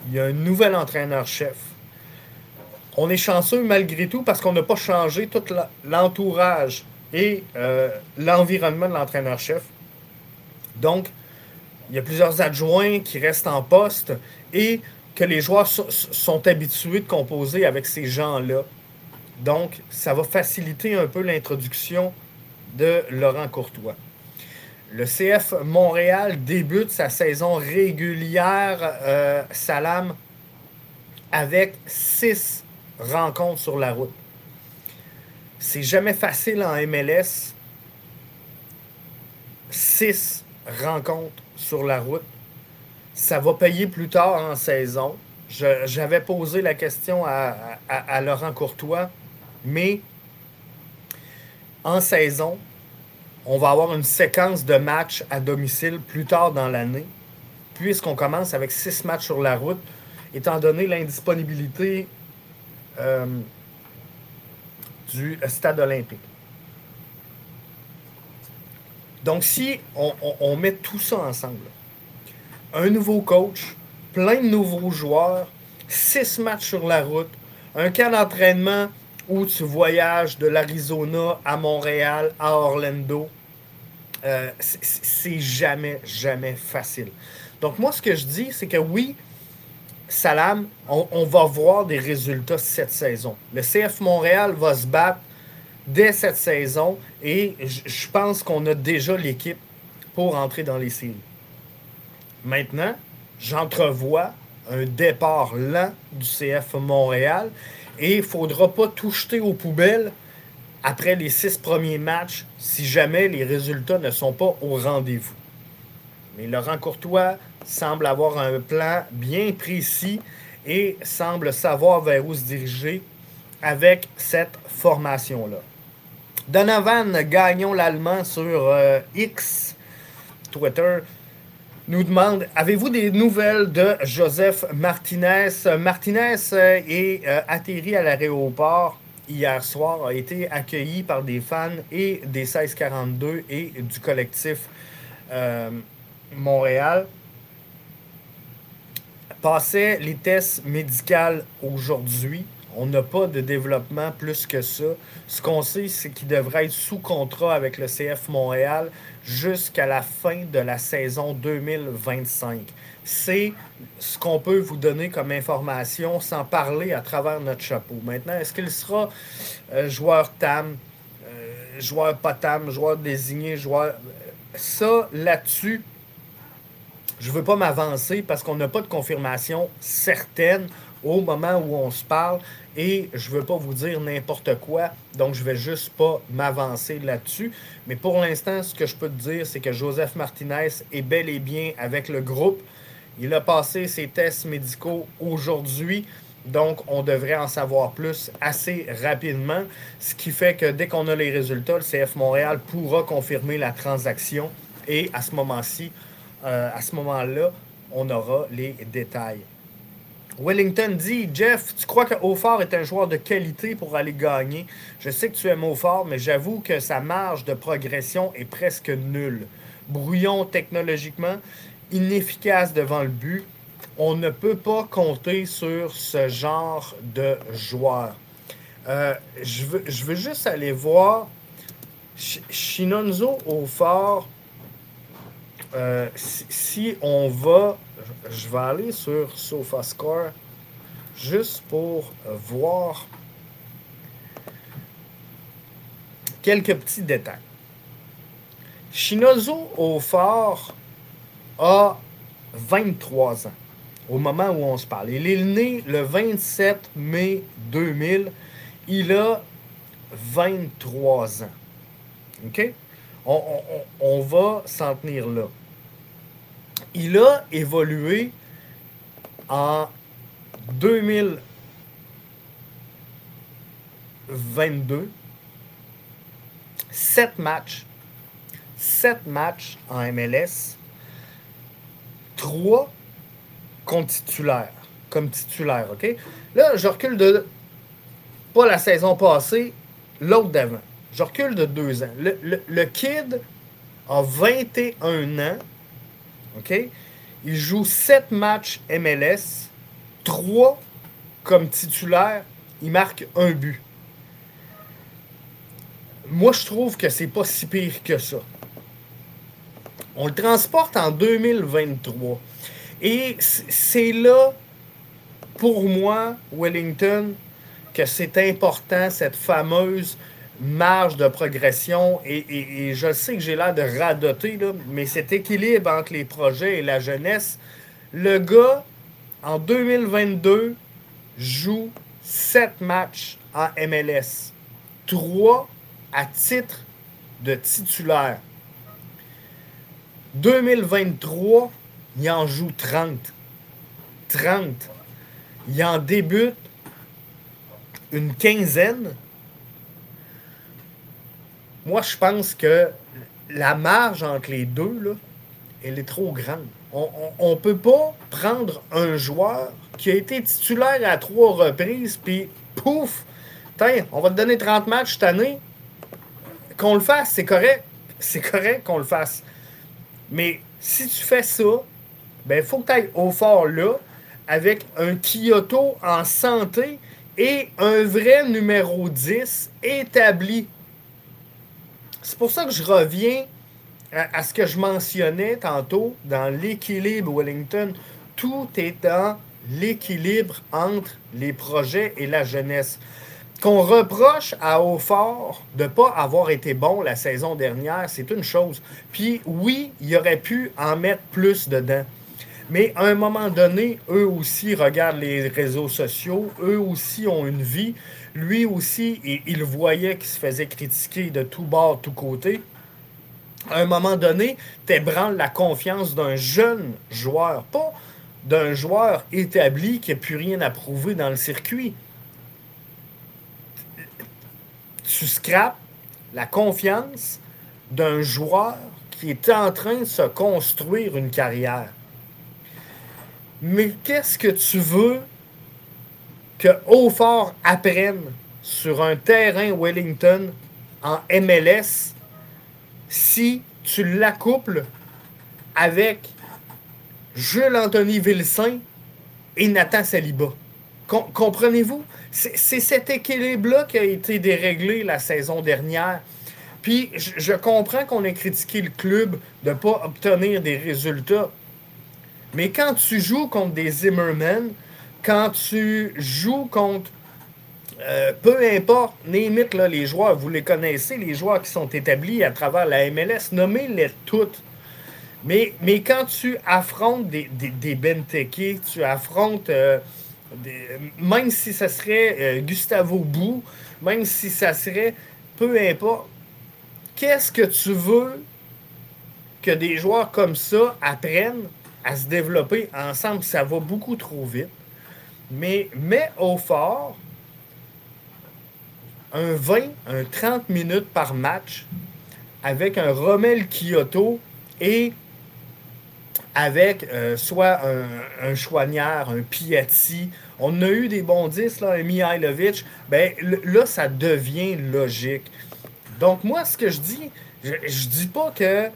Il y a un nouvel entraîneur-chef. On est chanceux malgré tout parce qu'on n'a pas changé tout l'entourage et euh, l'environnement de l'entraîneur-chef. Donc, il y a plusieurs adjoints qui restent en poste et que les joueurs sont habitués de composer avec ces gens-là. Donc, ça va faciliter un peu l'introduction de Laurent Courtois. Le CF Montréal débute sa saison régulière, euh, Salam, avec six rencontres sur la route. C'est jamais facile en MLS. Six rencontres sur la route. Ça va payer plus tard en saison. J'avais posé la question à, à, Laurent Courtois, mais en saison, on va avoir une séquence de matchs à domicile plus tard dans l'année, puisqu'on commence avec six matchs sur la route, étant donné l'indisponibilité euh, du stade olympique. Donc, si on met tout ça ensemble, un nouveau coach, plein de nouveaux joueurs, six matchs sur la route, un camp d'entraînement où tu voyages de l'Arizona à Montréal, à Orlando. Euh, c'est jamais, jamais facile. Donc moi, ce que je dis, c'est que oui, Salam, on, va voir des résultats cette saison. Le CF Montréal va se battre dès cette saison et je pense qu'on a déjà l'équipe pour entrer dans les séries. Maintenant, j'entrevois un départ lent du CF Montréal et il ne faudra pas tout jeter aux poubelles après les six premiers matchs si jamais les résultats ne sont pas au rendez-vous. Mais Laurent Courtois semble avoir un plan bien précis et semble savoir vers où se diriger avec cette formation-là. Donovan Gagnons l'Allemand sur euh, X, Twitter, nous demande Avez-vous des nouvelles de Joseph Martinez? Martinez euh, est euh, atterri à l'aéroport hier soir, a été accueilli par des fans et des 1642 et du collectif euh, Montréal. Passait les tests médicaux aujourd'hui. On n'a pas de développement plus que ça. Ce qu'on sait, c'est qu'il devrait être sous contrat avec le CF Montréal jusqu'à la fin de la saison 2025. C'est ce qu'on peut vous donner comme information sans parler à travers notre chapeau. Maintenant, est-ce qu'il sera euh, joueur TAM, euh, joueur pas TAM, joueur désigné, joueur... Ça, là-dessus, je ne veux pas m'avancer parce qu'on n'a pas de confirmation certaine au moment où on se parle et je ne veux pas vous dire n'importe quoi, donc je ne vais juste pas m'avancer là-dessus. Mais pour l'instant, ce que je peux te dire, c'est que Joseph Martinez est bel et bien avec le groupe. Il a passé ses tests médicaux aujourd'hui. Donc, on devrait en savoir plus assez rapidement, ce qui fait que dès qu'on a les résultats, le CF Montréal pourra confirmer la transaction et à ce moment-ci, euh, à ce moment-là, on aura les détails. Wellington dit Jeff, tu crois que Hautfort est un joueur de qualité pour aller gagner? Je sais que tu aimes Hautfort, mais j'avoue que sa marge de progression est presque nulle. Brouillon technologiquement, inefficace devant le but. On ne peut pas compter sur ce genre de joueur. Euh, je, veux, juste aller voir Shinonzo Hautfort. Euh, si on va je vais aller sur SofaScore juste pour voir quelques petits détails. Shinozo au fort a 23 ans au moment où on se parle. Il est né le 27 mai 2000. Il a 23 ans. OK? on va s'en tenir là il a évolué en 2022. 7 matchs. 7 matchs en MLS. 3 comme titulaire. Comme titulaire, OK? Là, je recule de. Pas la saison passée, l'autre d'avant. Je recule de 2 ans. Le, le kid a 21 ans OK? Il joue 7 matchs MLS, 3 comme titulaire, il marque un but. Moi, je trouve que c'est pas si pire que ça. On le transporte en 2023. Et c'est là, pour moi, Wellington, que c'est important, cette fameuse marge de progression et, je sais que j'ai l'air de radoter, mais cet équilibre entre les projets et la jeunesse, le gars, en 2022, joue 7 matchs en MLS. 3 à titre de titulaire. 2023, il en joue 30. 30. Il en débute une quinzaine. Moi, je pense que la marge entre les deux, là, elle est trop grande. On ne peut pas prendre un joueur qui a été titulaire à trois reprises, puis pouf, on va te donner 30 matchs cette année. Qu'on le fasse, c'est correct. C'est correct qu'on le fasse. Mais si tu fais ça, ben, il faut que tu ailles au fort là, avec un Kyoto en santé et un vrai numéro 10 établi. C'est pour ça que je reviens à, ce que je mentionnais tantôt dans l'équilibre Wellington. Tout est dans l'équilibre entre les projets et la jeunesse. Qu'on reproche à Hautfort de ne pas avoir été bon la saison dernière, c'est une chose. Puis oui, il aurait pu en mettre plus dedans. Mais à un moment donné, eux aussi regardent les réseaux sociaux, eux aussi ont une vie. Lui aussi, il voyait qu'il se faisait critiquer de tous bords, tous côtés. À un moment donné, t'ébranles la confiance d'un jeune joueur, pas d'un joueur établi qui n'a plus rien à prouver dans le circuit. Tu scrapes la confiance d'un joueur qui est en train de se construire une carrière. Mais qu'est-ce que tu veux que Hautfort apprenne sur un terrain Wellington en MLS si tu l'accouples avec Jules Anthony Vilsain et Nathan Saliba? Comprenez-vous? C'est cet équilibre-là qui a été déréglé la saison dernière. Puis je comprends qu'on ait critiqué le club de ne pas obtenir des résultats. Mais quand tu joues contre des Zimmerman, quand tu joues contre euh, peu importe, limite là, les joueurs, vous les connaissez, les joueurs qui sont établis à travers la MLS, nommez-les toutes. Mais, mais quand tu affrontes des, des, Benteke, tu affrontes, euh, même si ça serait euh, Gustavo Bou, même si ça serait, peu importe, qu'est-ce que tu veux que des joueurs comme ça apprennent à se développer ensemble? Ça va beaucoup trop vite. Mais mets au fort un 20, un 30 minutes par match avec un Rommel Kyoto et avec euh, soit un, un Chouanière, un Piatti. On a eu des bons 10, là, Mihailovic. Ben, là, ça devient logique. Donc, moi, ce que je dis, je, dis pas que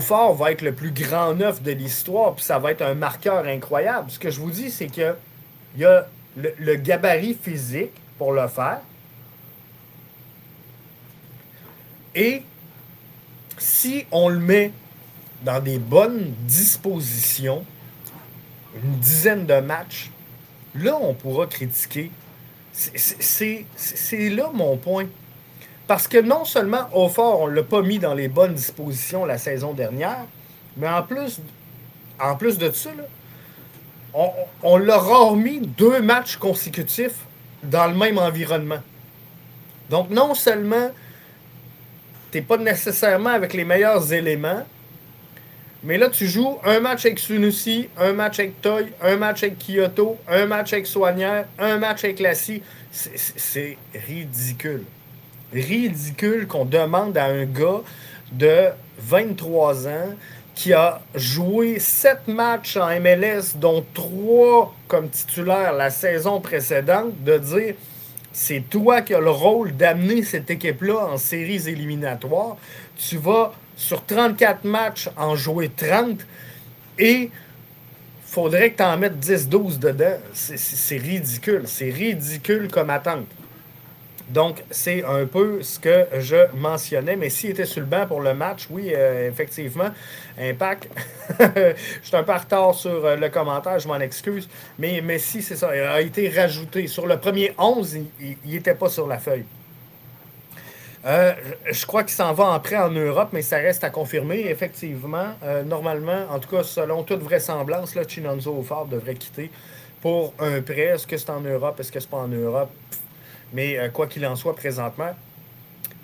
fort va être le plus grand neuf de l'histoire, puis ça va être un marqueur incroyable. Ce que je vous dis, c'est que il y a le, gabarit physique pour le faire. Et si on le met dans des bonnes dispositions, une dizaine de matchs, là, on pourra critiquer. C'est là mon point. Parce que non seulement au fort, on ne l'a pas mis dans les bonnes dispositions la saison dernière, mais en plus, en plus de ça, on, on remis deux matchs consécutifs dans le même environnement. Donc, non seulement tu n'es pas nécessairement avec les meilleurs éléments, mais là, tu joues un match avec Sunusi, un match avec Toy, un match avec Kyoto, un match avec Soigneur, un match avec Lassie. C'est ridicule ridicule qu'on demande à un gars de 23 ans qui a joué 7 matchs en MLS, dont 3 comme titulaire la saison précédente, de dire c'est toi qui as le rôle d'amener cette équipe-là en séries éliminatoires. Tu vas sur 34 matchs en jouer 30 et faudrait que tu en mettes 10-12 dedans. C'est ridicule. C'est ridicule comme attente. Donc, c'est un peu ce que je mentionnais. Mais s'il était sur le banc pour le match, oui, euh, effectivement, Impact. je suis un peu en retard sur euh, le commentaire, je m'en excuse. Mais, mais si, c'est ça, il a été rajouté. Sur le premier 11, il n'était pas sur la feuille. Euh, je crois qu'il s'en va en prêt en Europe, mais ça reste à confirmer. Effectivement, normalement, en tout cas, selon toute vraisemblance, Chinonzo Ford devrait quitter pour un prêt. Est-ce que c'est en Europe? Est-ce que c'est pas en Europe? Mais euh, quoi qu'il en soit, présentement,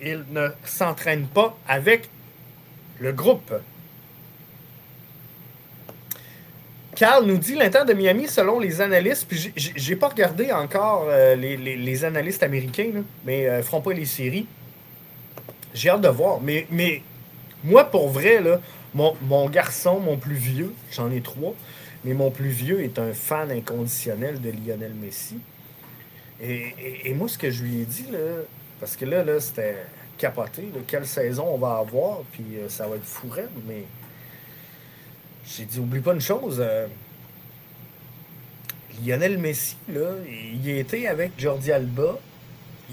il ne s'entraîne pas avec le groupe. Carl nous dit l'Inter de Miami, selon les analystes, puis j'ai pas regardé encore euh, les, analystes américains, mais ne euh, feront pas les séries. J'ai hâte de voir. Mais, mais moi, pour vrai, là, mon, mon garçon, mon plus vieux, j'en ai trois, mais mon plus vieux est un fan inconditionnel de Lionel Messi. Et, moi, ce que je lui ai dit, là, parce que là, là c'était capoté, quelle saison on va avoir, puis euh, ça va être fou mais j'ai dit, oublie pas une chose. Euh, Lionel Messi, là, il était avec Jordi Alba,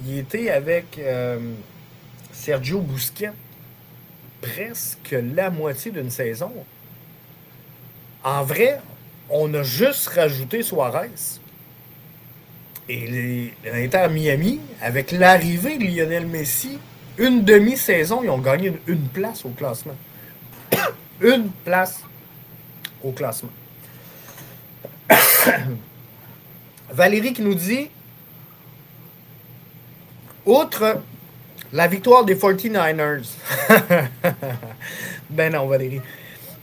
il était avec euh, Sergio Busquets presque la moitié d'une saison. En vrai, on a juste rajouté Suarez. Et l'Inter Miami, avec l'arrivée de Lionel Messi, une demi-saison, ils ont gagné une place au classement. une place au classement. Valérie qui nous dit Outre la victoire des 49ers. ben non, Valérie.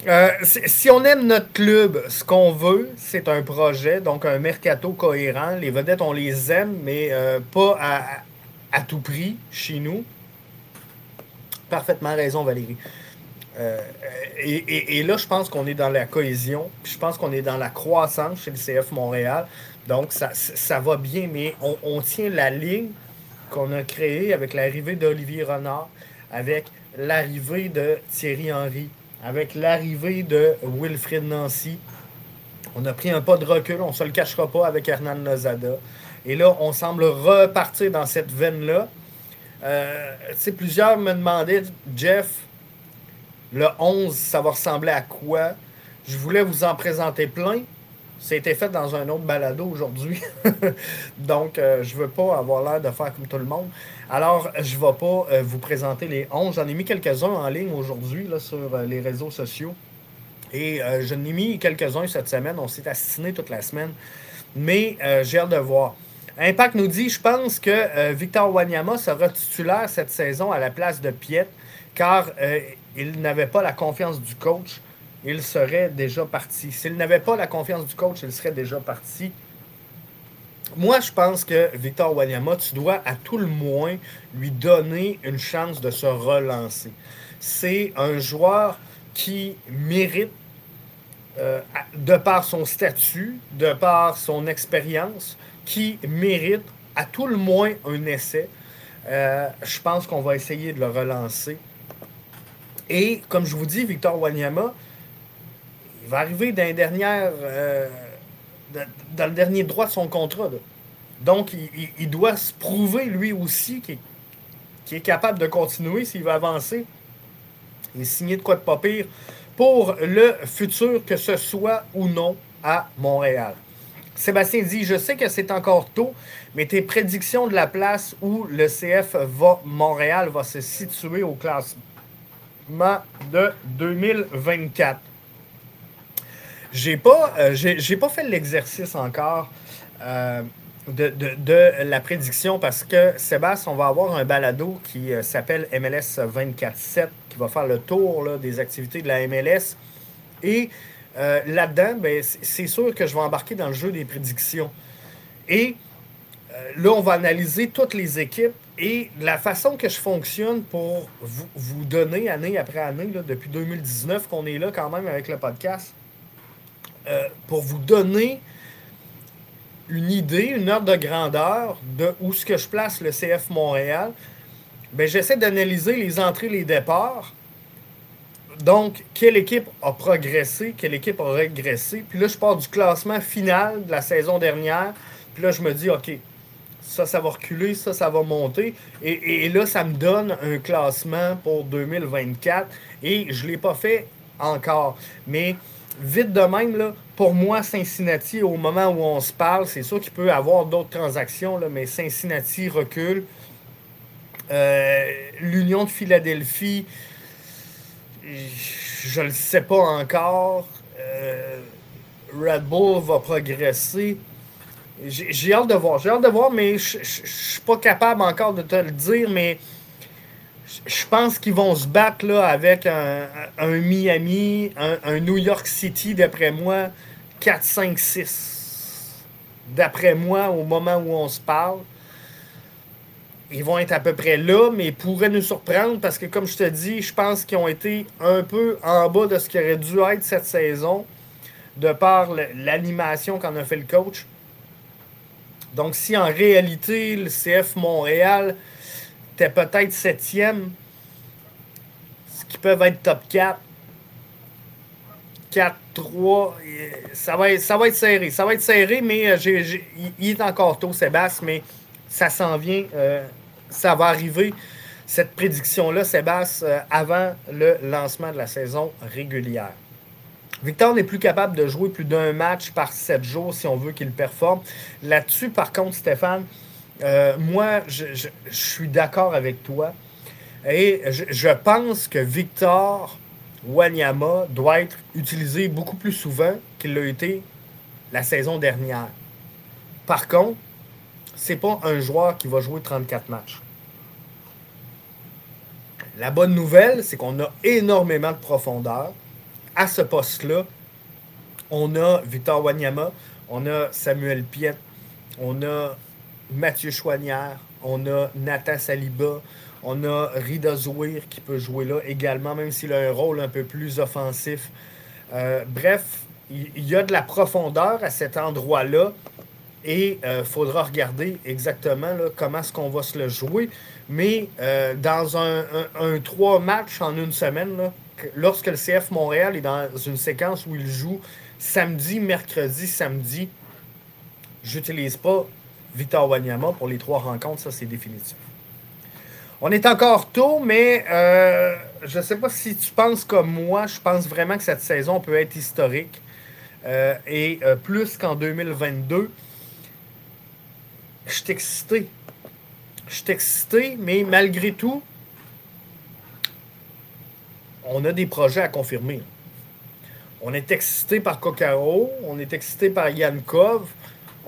Euh, si on aime notre club, ce qu'on veut, c'est un projet, donc un mercato cohérent. Les vedettes, on les aime, mais euh, pas à, tout prix chez nous. Parfaitement raison, Valérie. Euh, et, là, je pense qu'on est dans la cohésion, je pense qu'on est dans la croissance chez le CF Montréal. Donc, ça, va bien, mais on, on tient la ligne qu'on a créée avec l'arrivée d'Olivier Renard, avec l'arrivée de Thierry Henry, avec l'arrivée de Wilfrid Nancy. On a pris un pas de recul, on ne se le cachera pas avec Hernan Lozada. Et là, on semble repartir dans cette veine-là. Euh, plusieurs me demandaient, Jeff, le 11, ça va ressembler à quoi? Je voulais vous en présenter plein. C'était fait dans un autre balado aujourd'hui. Donc, euh, je ne veux pas avoir l'air de faire comme tout le monde. Alors, je ne vais pas euh, vous présenter les 11. J'en ai mis quelques-uns en ligne aujourd'hui sur euh, les réseaux sociaux. Et je n'ai mis quelques-uns cette semaine. On s'est assassiné toute la semaine. Mais j'ai hâte de voir. Impact nous dit Je pense que Victor Wanyama sera titulaire cette saison à la place de Piet, car il n'avait pas la confiance du coach il serait déjà parti. S'il n'avait pas la confiance du coach, il serait déjà parti. Moi, je pense que Victor Wanyama, tu dois à tout le moins lui donner une chance de se relancer. C'est un joueur qui mérite, euh, de par son statut, de par son expérience, qui mérite à tout le moins un essai. Euh, je pense qu'on va essayer de le relancer. Et comme je vous dis, Victor Wanyama, va arriver dans, euh, dans le dernier droit de son contrat. Donc, il, doit se prouver lui aussi qu'il est, capable de continuer s'il veut avancer et signer de quoi de pas pire pour le futur, que ce soit ou non à Montréal. Sébastien dit Je sais que c'est encore tôt, mais tes prédictions de la place où le CF va, Montréal va se situer au classement de 2024. J'ai pas, euh, pas fait l'exercice encore euh, de, la prédiction parce que Sébastien, on va avoir un balado qui euh, s'appelle MLS 24-7 qui va faire le tour des activités de la MLS. Et là-dedans, ben, c'est sûr que je vais embarquer dans le jeu des prédictions. Et là, on va analyser toutes les équipes et la façon que je fonctionne pour vous, vous donner année après année, depuis 2019 qu'on est là quand même avec le podcast, euh, pour vous donner une idée, une ordre de grandeur de où ce que je place le CF Montréal, ben, j'essaie d'analyser les entrées, les départs. Donc, quelle équipe a progressé, quelle équipe a régressé. Puis là, je pars du classement final de la saison dernière. Puis là, je me dis, OK, ça, ça va reculer, ça, ça va monter. Et, et là, ça me donne un classement pour 2024. Et je ne l'ai pas fait encore. Mais vite de même, là, pour moi, Cincinnati, au moment où on se parle, c'est sûr qu'il peut y avoir d'autres transactions, mais Cincinnati recule. Euh, L'Union de Philadelphie, je ne le sais pas encore. Euh, Red Bull va progresser. j'ai hâte de voir. J'ai hâte de voir, mais je ne suis pas capable encore de te le dire, mais je pense qu'ils vont se battre là, avec un, Miami, un, New York City, d'après moi, 4, 5, 6. D'après moi, au moment où on se parle. Ils vont être à peu près là, mais ils pourraient nous surprendre parce que, comme je te dis, je pense qu'ils ont été un peu en bas de ce qui aurait dû être cette saison, de par l'animation qu'en a fait le coach. Donc, si en réalité, le CF Montréal était peut-être septième, ce qui peuvent être top 4, 4, 3, ça va, être, ça va être serré. Ça va être serré, mais euh, il est encore tôt, Sébastien, mais ça s'en vient. Euh, ça va arriver, cette prédiction-là, Sébastien, euh, avant le lancement de la saison régulière. Victor n'est plus capable de jouer plus d'un match par sept jours si on veut qu'il performe. Là-dessus, par contre, Stéphane, euh, moi, je, suis d'accord avec toi. Et je, pense que Victor Wanyama doit être utilisé beaucoup plus souvent qu'il l'a été la saison dernière. Par contre, c'est pas un joueur qui va jouer 34 matchs. La bonne nouvelle, c'est qu'on a énormément de profondeur à ce poste-là, on a Victor Wanyama, on a Samuel Piet, on a Mathieu Chouanière, on a Nathan Saliba, on a Rida Zouir qui peut jouer là également, même s'il a un rôle un peu plus offensif. Euh, bref, il y, a de la profondeur à cet endroit-là et il euh, faudra regarder exactement comment est-ce qu'on va se le jouer. Mais euh, dans un, trois matchs en une semaine, là, lorsque le CF Montréal est dans une séquence où il joue samedi, mercredi, samedi, j'utilise pas Victor Wanyama pour les trois rencontres, ça c'est définitif. On est encore tôt, mais euh, je ne sais pas si tu penses comme moi, je pense vraiment que cette saison peut être historique. Euh, et euh, plus qu'en 2022, je suis excité. Je suis excité, mais malgré tout, on a des projets à confirmer. On est excité par Kokaro, on est excité par Yankov,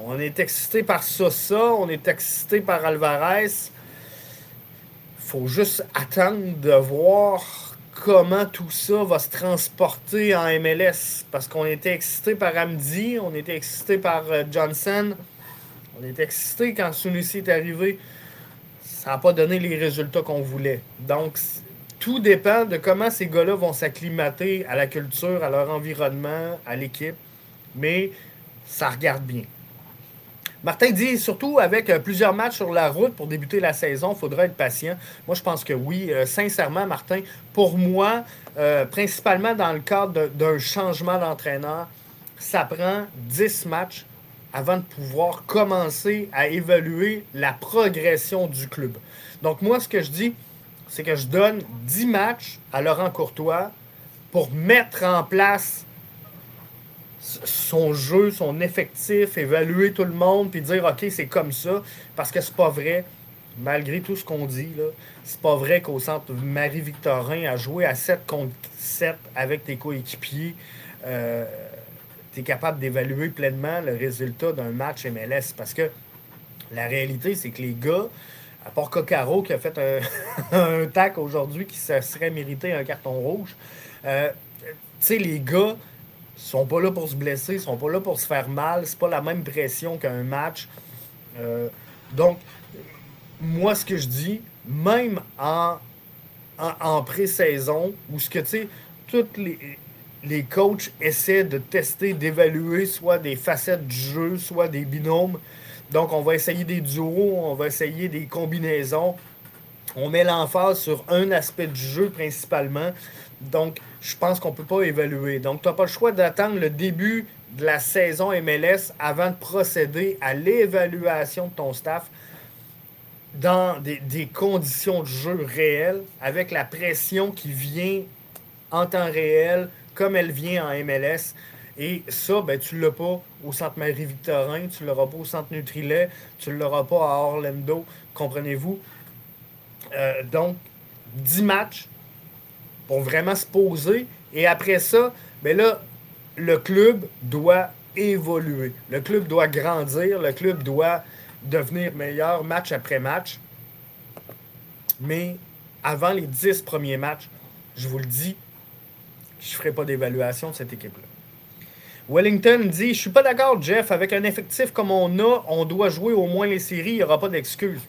on est excité par Sosa, on est excité par Alvarez. faut juste attendre de voir comment tout ça va se transporter en MLS. Parce qu'on était excité par Amdi, on était excité par euh, Johnson, on était excité quand Sunusi est arrivé. Ça n'a pas donné les résultats qu'on voulait. Donc, tout dépend de comment ces gars-là vont s'acclimater à la culture, à leur environnement, à l'équipe. Mais ça regarde bien. Martin dit surtout avec euh, plusieurs matchs sur la route pour débuter la saison, il faudra être patient. Moi, je pense que oui. Euh, sincèrement, Martin, pour moi, euh, principalement dans le cadre d'un changement d'entraîneur, ça prend 10 matchs avant de pouvoir commencer à évaluer la progression du club. Donc, moi, ce que je dis, c'est que je donne 10 matchs à Laurent Courtois pour mettre en place son jeu, son effectif, évaluer tout le monde, puis dire OK, c'est comme ça, parce que c'est pas vrai, malgré tout ce qu'on dit, c'est pas vrai qu'au centre Marie-Victorin a joué à 7 contre 7 avec tes coéquipiers. Euh, tu capable d'évaluer pleinement le résultat d'un match MLS parce que la réalité, c'est que les gars, à part Coccaro qui a fait un, tac aujourd'hui qui se serait mérité un carton rouge. Euh, tu sais, les gars sont pas là pour se blesser, sont pas là pour se faire mal. C'est pas la même pression qu'un match. Euh, donc, moi, ce que je dis, même en, en, pré-saison, où ce que, tu sais, tous les, les coachs essaient de tester, d'évaluer soit des facettes du jeu, soit des binômes, donc, on va essayer des duos, on va essayer des combinaisons. On met l'emphase sur un aspect du jeu principalement. Donc, je pense qu'on ne peut pas évaluer. Donc, tu n'as pas le choix d'attendre le début de la saison MLS avant de procéder à l'évaluation de ton staff dans des, des, conditions de jeu réelles, avec la pression qui vient en temps réel, comme elle vient en MLS. Et ça, ben, tu ne l'as pas au Centre Marie-Victorin, tu ne l'auras pas au Centre Nutrilet, tu ne l'auras pas à Orlando, comprenez-vous? Euh, donc, 10 matchs pour vraiment se poser. Et après ça, ben là, le club doit évoluer. Le club doit grandir, le club doit devenir meilleur match après match. Mais avant les 10 premiers matchs, je vous le dis, je ne ferai pas d'évaluation de cette équipe-là. Wellington dit Je suis pas d'accord, Jeff. Avec un effectif comme on a, on doit jouer au moins les séries. Il n'y aura pas d'excuses.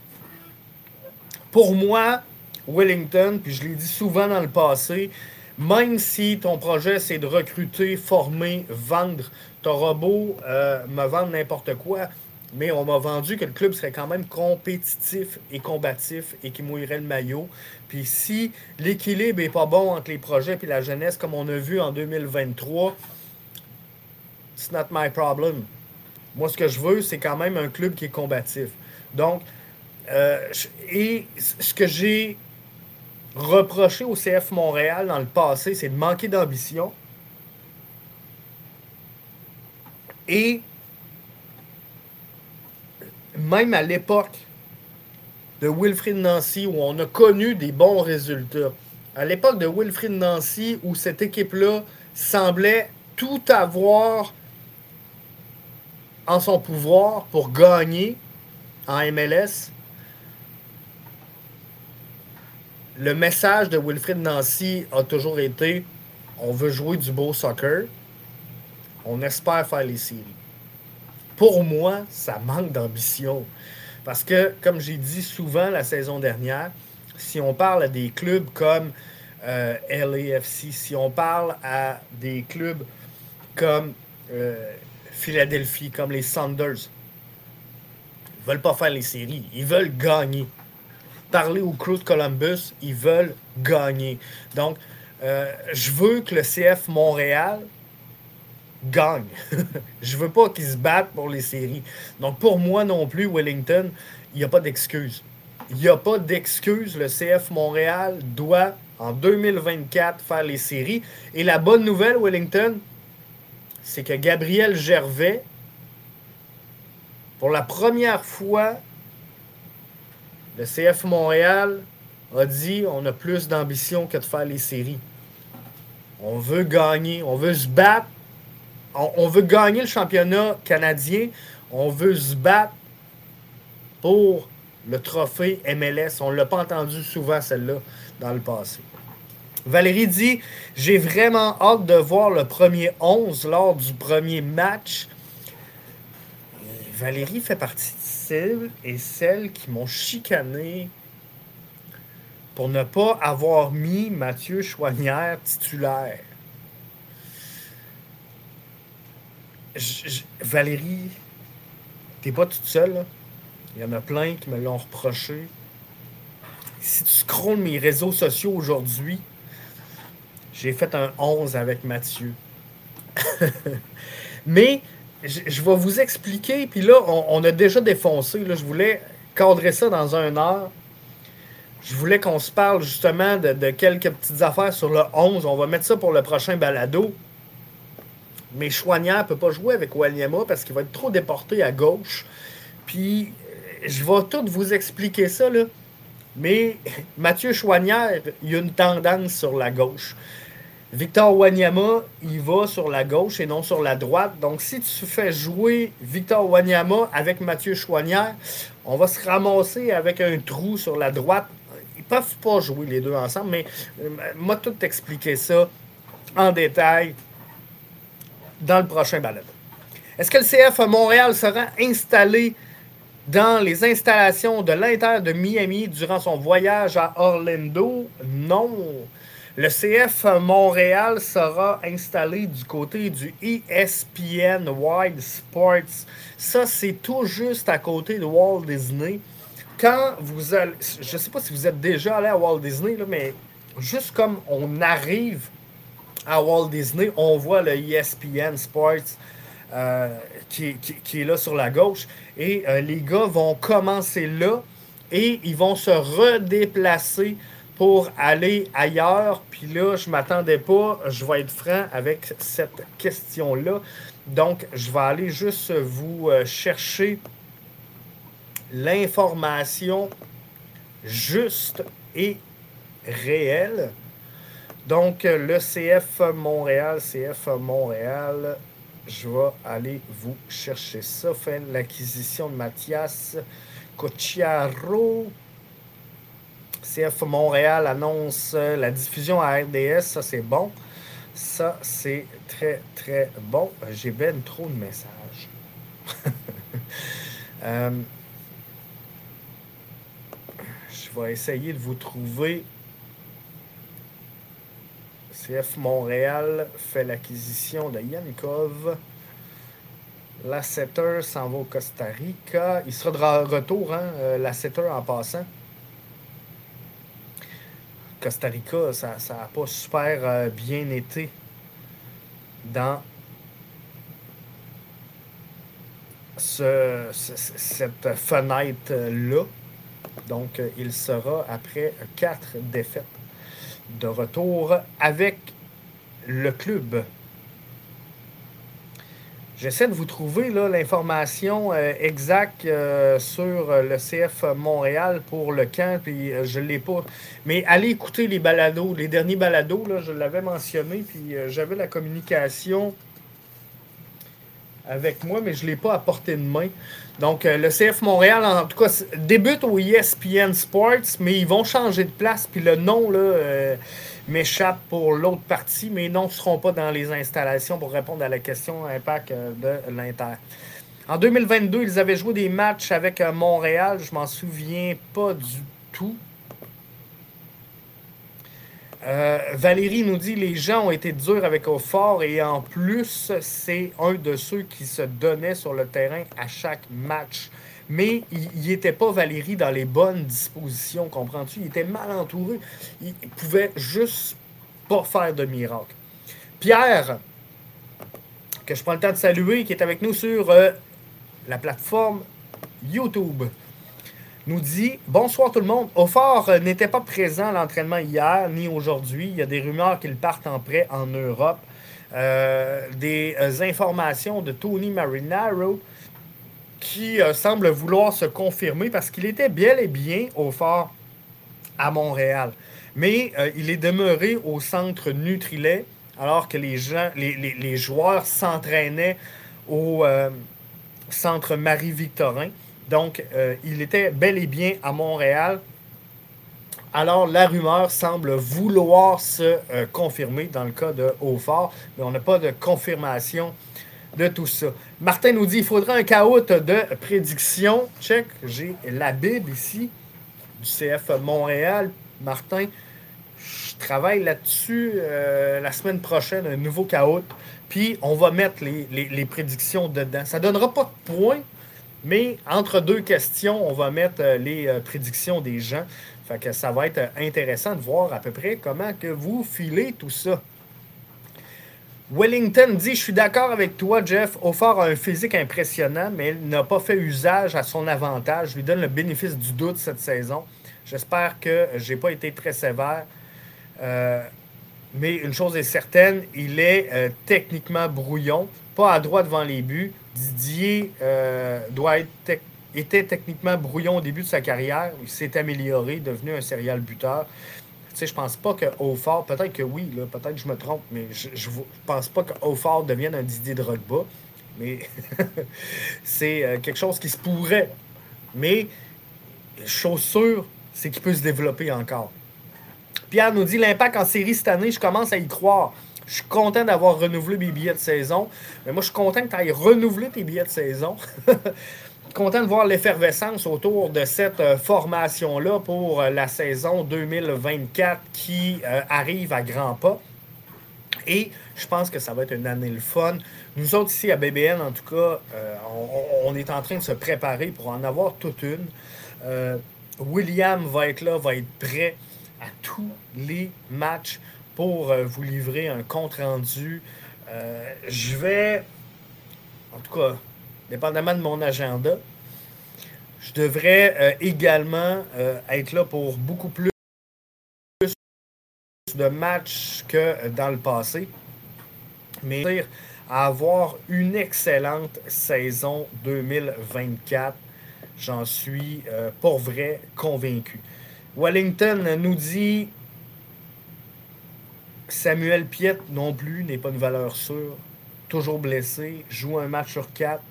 Pour moi, Wellington, puis je l'ai dit souvent dans le passé, même si ton projet c'est de recruter, former, vendre, tu beau euh, me vendre n'importe quoi, mais on m'a vendu que le club serait quand même compétitif et combatif et qu'il mouillerait le maillot. Puis si l'équilibre n'est pas bon entre les projets et la jeunesse, comme on a vu en 2023, it's not my problem. Moi, ce que je veux, c'est quand même un club qui est combatif. Donc, euh, et ce que j'ai reproché au CF Montréal dans le passé, c'est de manquer d'ambition. Et même à l'époque de Wilfrid Nancy, où on a connu des bons résultats, à l'époque de Wilfrid Nancy, où cette équipe-là semblait tout avoir en son pouvoir pour gagner en MLS, le message de Wilfrid Nancy a toujours été on veut jouer du beau soccer, on espère faire les séries. Pour moi, ça manque d'ambition. Parce que, comme j'ai dit souvent la saison dernière, si on parle à des clubs comme euh, LAFC, si on parle à des clubs comme euh, Philadelphie, comme les Saunders, ils veulent pas faire les séries, ils veulent gagner parler au crew Columbus, ils veulent gagner. Donc, euh, je veux que le CF Montréal gagne. je veux pas qu'ils se battent pour les séries. Donc, pour moi non plus, Wellington, il n'y a pas d'excuse. Il n'y a pas d'excuse. Le CF Montréal doit, en 2024, faire les séries. Et la bonne nouvelle, Wellington, c'est que Gabriel Gervais, pour la première fois le CF Montréal a dit on a plus d'ambition que de faire les séries. On veut gagner, on veut se battre. On, veut gagner le championnat canadien. On veut se battre pour le trophée MLS. On ne l'a pas entendu souvent, celle-là, dans le passé. Valérie dit J'ai vraiment hâte de voir le premier 11 lors du premier match. Valérie fait partie celles et celles qui m'ont chicané pour ne pas avoir mis Mathieu Chouanière titulaire. Valérie, t'es pas toute seule. Il y en a plein qui me l'ont reproché. Si tu scrolles mes réseaux sociaux aujourd'hui, j'ai fait un 11 avec Mathieu. Mais je, vais vous expliquer, puis là, on, a déjà défoncé. Je voulais cadrer ça dans un heure. Je voulais qu'on se parle justement de, quelques petites affaires sur le 11. On va mettre ça pour le prochain balado. Mais Chouanière ne peut pas jouer avec Wanyama parce qu'il va être trop déporté à gauche. Puis, je vais tout vous expliquer ça, là. Mais Mathieu Chouanière, il y a une tendance sur la gauche. Victor Wanyama, il va sur la gauche et non sur la droite. Donc, si tu fais jouer Victor Wanyama avec Mathieu Chouanière, on va se ramasser avec un trou sur la droite. Ils peuvent pas jouer les deux ensemble, mais euh, moi, tout expliquer ça en détail dans le prochain balade. Est-ce que le CF Montréal sera installé dans les installations de l'Inter de Miami durant son voyage à Orlando? Non. Le CF Montréal sera installé du côté du ESPN Wide Sports. Ça, c'est tout juste à côté de Walt Disney. Quand vous allez. Je ne sais pas si vous êtes déjà allé à Walt Disney, mais juste comme on arrive à Walt Disney, on voit le ESPN Sports euh, qui, est là sur la gauche. Et euh, les gars vont commencer là et ils vont se redéplacer pour aller ailleurs. Puis là, je m'attendais pas, je vais être franc avec cette question-là. Donc, je vais aller juste vous euh, chercher l'information juste et réelle. Donc, le CF Montréal, CF Montréal, je vais aller vous chercher ça. Fait l'acquisition de Mathias Cocciaro. CF Montréal annonce la diffusion à RDS. Ça, c'est bon. Ça, c'est très, très bon. J'ai ben trop de messages. Euh, je vais essayer de vous trouver. CF Montréal fait l'acquisition de Yanikov. La setter s'en va au Costa Rica. Il sera de retour, hein, euh, en passant. Costa Rica, ça n'a pas super euh, bien été dans cette fenêtre-là. Donc, euh, il sera après quatre défaites de retour avec le club. J'essaie de vous trouver l'information euh, exacte euh, sur le CF Montréal pour le camp, puis je ne l'ai pas. Mais allez écouter les balados, les derniers balados, là, je l'avais mentionné, puis j'avais la communication avec moi, mais je ne l'ai pas à portée de main. Donc, euh, le CF Montréal, en tout cas, débute au ESPN Sports, mais ils vont changer de place. Puis le nom là, euh, m'échappe pour l'autre partie, mais non, ne seront pas dans les installations pour répondre à la question impact euh, de l'Inter. En 2022, ils avaient joué des matchs avec Montréal. Je m'en souviens pas du tout. Euh, Valérie nous dit les gens ont été durs avec Aufort et en plus, c'est un de ceux qui se donnait sur le terrain à chaque match. Mais il n'était pas, Valérie, dans les bonnes dispositions, comprends-tu? Il était mal entouré. Il pouvait juste pas faire de miracle. Pierre, que je prends le temps de saluer, qui est avec nous sur euh, la plateforme YouTube nous dit Bonsoir tout le monde. Aufort euh, n'était pas présent à l'entraînement hier ni aujourd'hui. Il y a des rumeurs qu'il parte en prêt en Europe. Euh, des informations de Tony Marinaro qui semble vouloir se confirmer parce qu'il était bel et bien au fort à Montréal. Mais il est demeuré au centre Nutrilet alors que les, gens, les, joueurs s'entraînaient au centre Marie-Victorin. Donc, euh, il était bel et bien à Montréal. Alors, la rumeur semble vouloir se euh, confirmer dans le cas de Hautfort, mais on n'a pas de confirmation de tout ça. Martin nous dit il faudra un chaos de prédiction. Check, j'ai la Bible ici du CF Montréal. Martin, je travaille là-dessus euh, la semaine prochaine, un nouveau chaos. Puis on va mettre les, les prédictions dedans. Ça ne donnera pas de points, mais entre deux questions, on va mettre euh, les euh, prédictions des gens. Fait que ça va être intéressant de voir à peu près comment que vous filez tout ça. Wellington dit Je suis d'accord avec toi, Jeff. Offort a un physique impressionnant, mais il n'a pas fait usage à son avantage. Je lui donne le bénéfice du doute cette saison. J'espère que je n'ai pas été très sévère. mais une chose est certaine, il est techniquement brouillon, pas à droit devant les buts. Didier euh, doit être était techniquement brouillon au début de sa carrière. Il s'est amélioré, devenu un serial buteur. Sais, je pense pas que Hautfort, peut-être que oui, peut-être que je me trompe, mais je, ne pense pas que Hautfort devienne un Didier Drogba. Mais c'est euh, quelque chose qui se pourrait. Mais chose sûre, c'est qu'il peut se développer encore. Pierre nous dit l'impact en série cette année, je commence à y croire. Je suis content d'avoir renouvelé mes billets de saison. Mais moi, je suis content que tu ailles renouveler tes billets de saison. content de voir l'effervescence autour de cette euh, formation-là pour euh, la saison 2024 qui euh, arrive à grands pas. Et je pense que ça va être une année le fun. Nous autres ici à BBN, en tout cas, on, est en train de se préparer pour en avoir toute une. William va être là, va être prêt à tous les matchs pour vous livrer un compte rendu. Je vais, en tout cas, dépendamment de mon agenda, je devrais euh, également être là pour beaucoup plus de matchs que dans le passé. Mais avoir une excellente saison 2024, j'en suis pour vrai convaincu. Wellington nous dit Samuel Piet non plus n'est pas une valeur sûre. toujours blessé, joue un match sur quatre,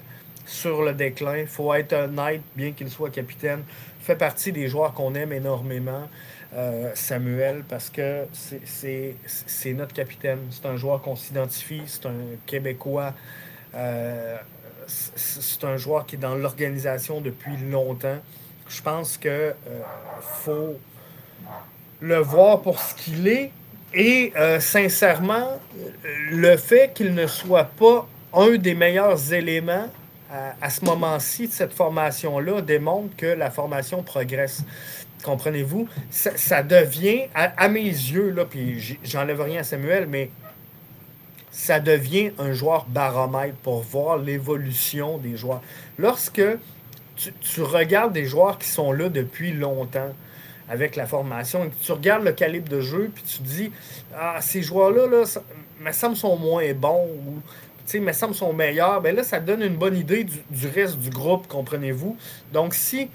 sur le déclin. Il faut être honnête, bien qu'il soit capitaine. Fait partie des joueurs qu'on aime énormément, euh, Samuel, parce que c'est notre capitaine. C'est un joueur qu'on s'identifie, c'est un Québécois. Euh, c'est un joueur qui est dans l'organisation depuis longtemps. Je pense que euh, faut le voir pour ce qu'il est. Et sincèrement, le fait qu'il ne soit pas un des meilleurs éléments à, ce moment-ci cette formation-là démontre que la formation progresse. Comprenez-vous? Ça, devient, à, mes yeux, là, puis j'enlève rien à Samuel, mais ça devient un joueur baromètre pour voir l'évolution des joueurs. Lorsque tu, regardes des joueurs qui sont là depuis longtemps avec la formation, tu regardes le calibre de jeu, puis tu dis, ah, ces joueurs-là, là, ça, me semble, sont moins bons, sais, me semble sont meilleurs, ben là, ça donne une bonne idée du, reste du groupe, comprenez-vous? Donc, si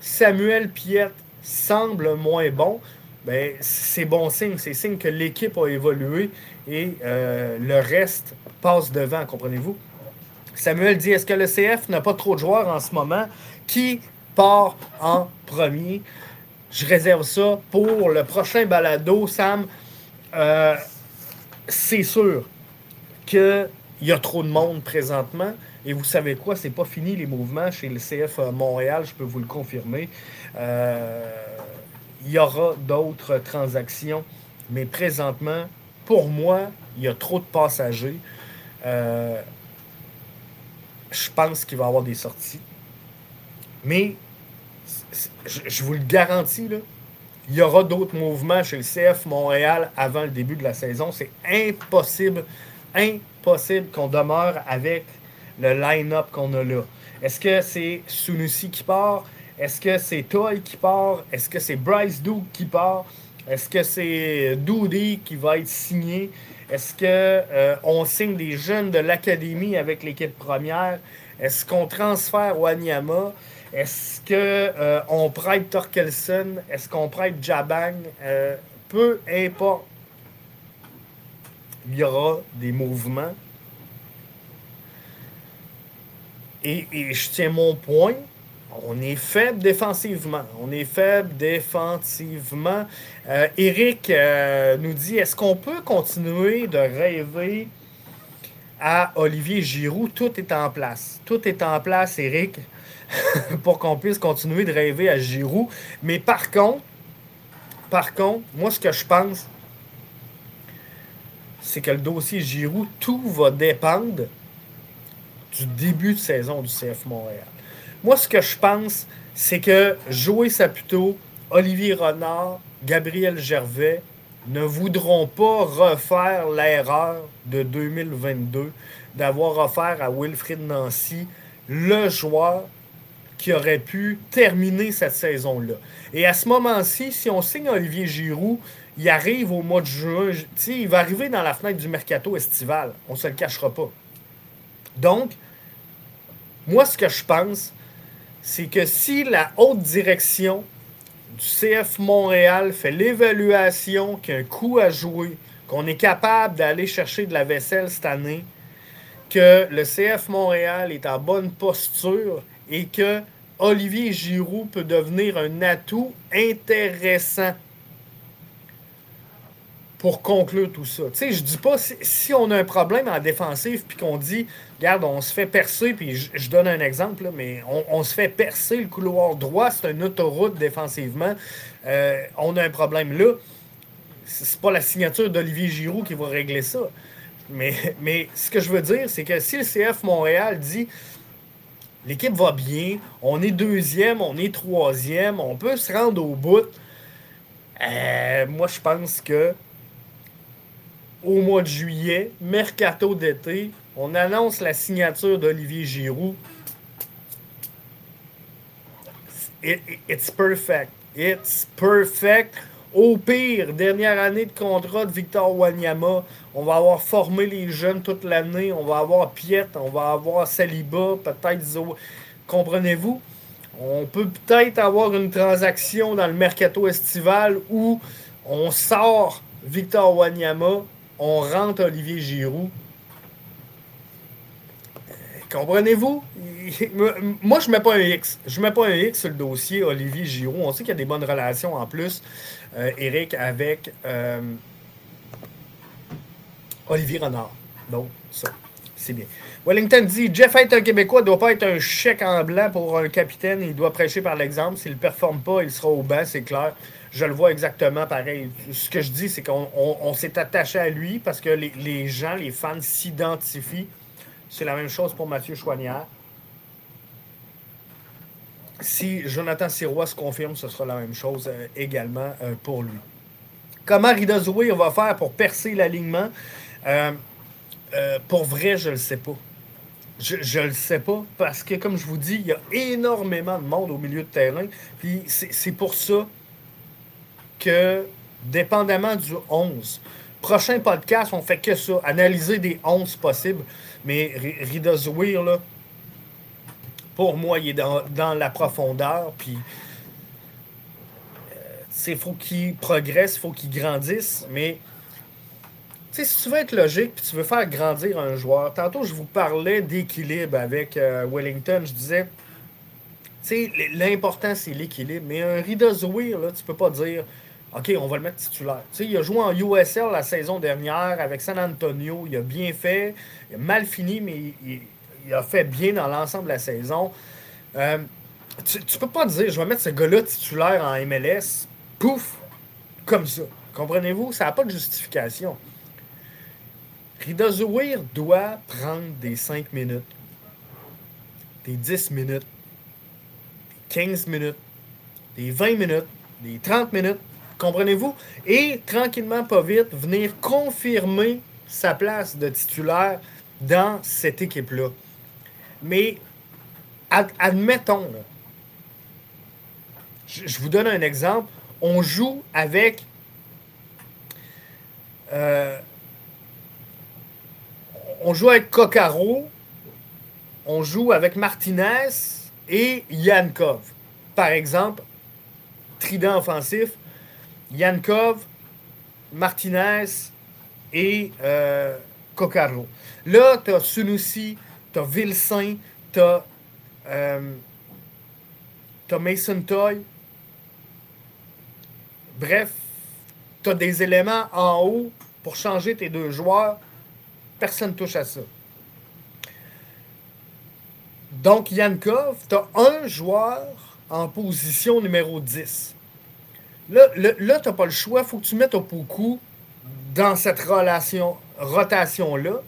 Samuel Piette semble moins bon, ben, c'est bon signe. C'est signe que l'équipe a évolué et euh, le reste passe devant, comprenez-vous? Samuel dit Est-ce que le CF n'a pas trop de joueurs en ce moment? Qui part en premier? Je réserve ça pour le prochain balado, Sam. Euh, c'est sûr que il y a trop de monde présentement. Et vous savez quoi, c'est pas fini les mouvements chez le CF euh, Montréal, je peux vous le confirmer. Euh, il y aura d'autres transactions, mais présentement, pour moi, il y a trop de passagers. Euh, je pense qu'il va y avoir des sorties. Mais je, vous le garantis, là, il y aura d'autres mouvements chez le CF Montréal avant le début de la saison. C'est impossible, impossible possible qu'on demeure avec le line-up qu'on a là. Est-ce que c'est Sunusi qui part? Est-ce que c'est Toy qui part? Est-ce que c'est Bryce Duke qui part? Est-ce que c'est Doody qui va être signé? Est-ce qu'on euh, signe des jeunes de l'académie avec l'équipe première? Est-ce qu'on transfère Wanyama? Est-ce qu'on euh, prête Torkelson? Est-ce qu'on prête Jabang? Euh, peu importe il y aura des mouvements. Et, je tiens mon point. On est faible défensivement. On est faible défensivement. Euh, Eric euh, nous dit est-ce qu'on peut continuer de rêver à Olivier Giroud? Tout est en place. Tout est en place, Eric, pour qu'on puisse continuer de rêver à Giroud. Mais par contre, par contre, moi, ce que je pense, c'est que le dossier Giroud, tout va dépendre du début de saison du CF Montréal. Moi, ce que je pense, c'est que Joey Saputo, Olivier Renard, Gabriel Gervais ne voudront pas refaire l'erreur de 2022 d'avoir offert à Wilfrid Nancy le joueur qui aurait pu terminer cette saison-là. Et à ce moment-ci, si on signe Olivier Giroud, il arrive au mois de juin. Il va arriver dans la fenêtre du mercato estival. On ne se le cachera pas. Donc, moi, ce que je pense, c'est que si la haute direction du CF Montréal fait l'évaluation qu'il y a un coup qu'on est capable d'aller chercher de la vaisselle cette année, que le CF Montréal est en bonne posture et que Olivier Giroud peut devenir un atout intéressant pour conclure tout ça. Tu sais, je dis pas si, on a un problème en défensive puis qu'on dit, regarde, on se fait percer, puis je, donne un exemple, mais on, se fait percer le couloir droit, c'est une autoroute défensivement. Euh, on a un problème là. C'est pas la signature d'Olivier Giroud qui va régler ça. Mais, mais ce que je veux dire, c'est que si le CF Montréal dit l'équipe va bien, on est deuxième, on est troisième, on peut se rendre au bout. Euh, moi, je pense que au mois de juillet, mercato d'été, on annonce la signature d'Olivier Giroud. it's perfect. It's perfect. Au pire, dernière année de contrat de Victor Wanyama. On va avoir formé les jeunes toute l'année. On va avoir Piet, on va avoir Saliba, peut-être Zo. Comprenez-vous? On peut peut-être avoir une transaction dans le mercato estival où on sort Victor Wanyama on rentre Olivier Giroud. Comprenez-vous? Moi, je ne mets pas un X. Je mets pas un X sur le dossier Olivier Giroud. On sait qu'il y a des bonnes relations en plus, euh, Eric, avec euh, Olivier Renard. Donc, ça, c'est bien. Wellington dit Jeff être un Québécois ne doit pas être un chèque en blanc pour un capitaine. Il doit prêcher par l'exemple. S'il ne performe pas, il sera au banc, c'est clair. Je le vois exactement pareil. Ce que je dis, c'est qu'on s'est attaché à lui parce que les, gens, les fans s'identifient c'est la même chose pour Mathieu Chouanière. Si Jonathan Sirois se confirme, ce sera la même chose euh, également euh, pour lui. Comment Rida Zouir va faire pour percer l'alignement? Euh, pour vrai, je ne le sais pas. Je ne le sais pas parce que, comme je vous dis, il y a énormément de monde au milieu de terrain. Puis c'est pour ça que, dépendamment du 11, prochain podcast, on fait que ça, analyser des 11 possibles. Mais Rida Zouir, là, pour moi, il est dans, la profondeur. Puis, il euh, faut qu'il progresse, il faut qu'il grandisse. Mais, si tu veux être logique puis tu veux faire grandir un joueur, tantôt, je vous parlais d'équilibre avec euh, Wellington. Je disais, l'important, c'est l'équilibre. Mais un Rida Zouir, là, tu peux pas dire OK, on va le mettre titulaire. il a joué en USL la saison dernière avec San Antonio. Il a bien fait. Il a mal fini, mais il, a fait bien dans l'ensemble de la saison. Euh, tu, ne peux pas dire, je vais mettre ce gars-là titulaire en MLS, pouf, comme ça. Comprenez-vous? Ça n'a pas de justification. Rida Zouir doit prendre des 5 minutes, des 10 minutes, des 15 minutes, des 20 minutes, des 30 minutes, Comprenez-vous? Et tranquillement, pas vite, venir confirmer sa place de titulaire dans cette équipe-là. Mais admettons, je, vous donne un exemple. On joue avec euh, on joue avec Kokaro, on joue avec Martinez et Yankov. Par exemple, trident offensif, Yankov, Martinez et euh, Là, tu as Sunusi, tu as Vilsain, tu as, euh, Mason Toy. Bref, tu as des éléments en haut pour changer tes deux joueurs. Personne ne touche à ça. Donc, Yankov, tu as un joueur en position numéro 10. Là, tu n'as pas le choix. Il faut que tu mettes Opoku dans cette relation, rotation-là.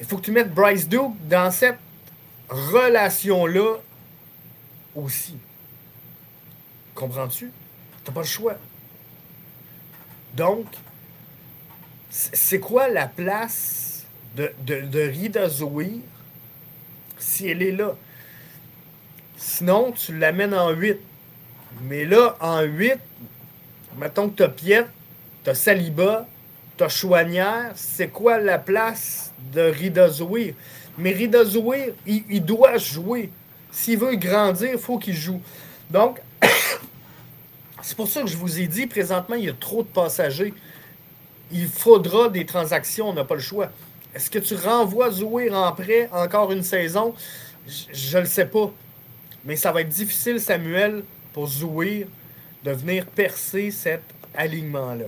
Il faut que tu mettes Bryce Duke dans cette relation-là aussi. Comprends-tu? Tu n'as pas le choix. Donc, c'est quoi la place de, de, de Rida Zouir si elle est là? Sinon, tu l'amènes en 8. Mais là, en 8, mettons que tu as Piet, tu as Saliba, tu as c'est quoi la place de Rida Zouir? Mais Rida Zouir, il, doit jouer. S'il veut grandir, il faut qu'il joue. Donc, c'est pour ça que je vous ai dit, présentement, il y a trop de passagers. Il faudra des transactions, on n'a pas le choix. Est-ce que tu renvoies Zouir en prêt encore une saison? Je ne le sais pas. Mais ça va être difficile, Samuel, pour de venir percer cet alignement-là.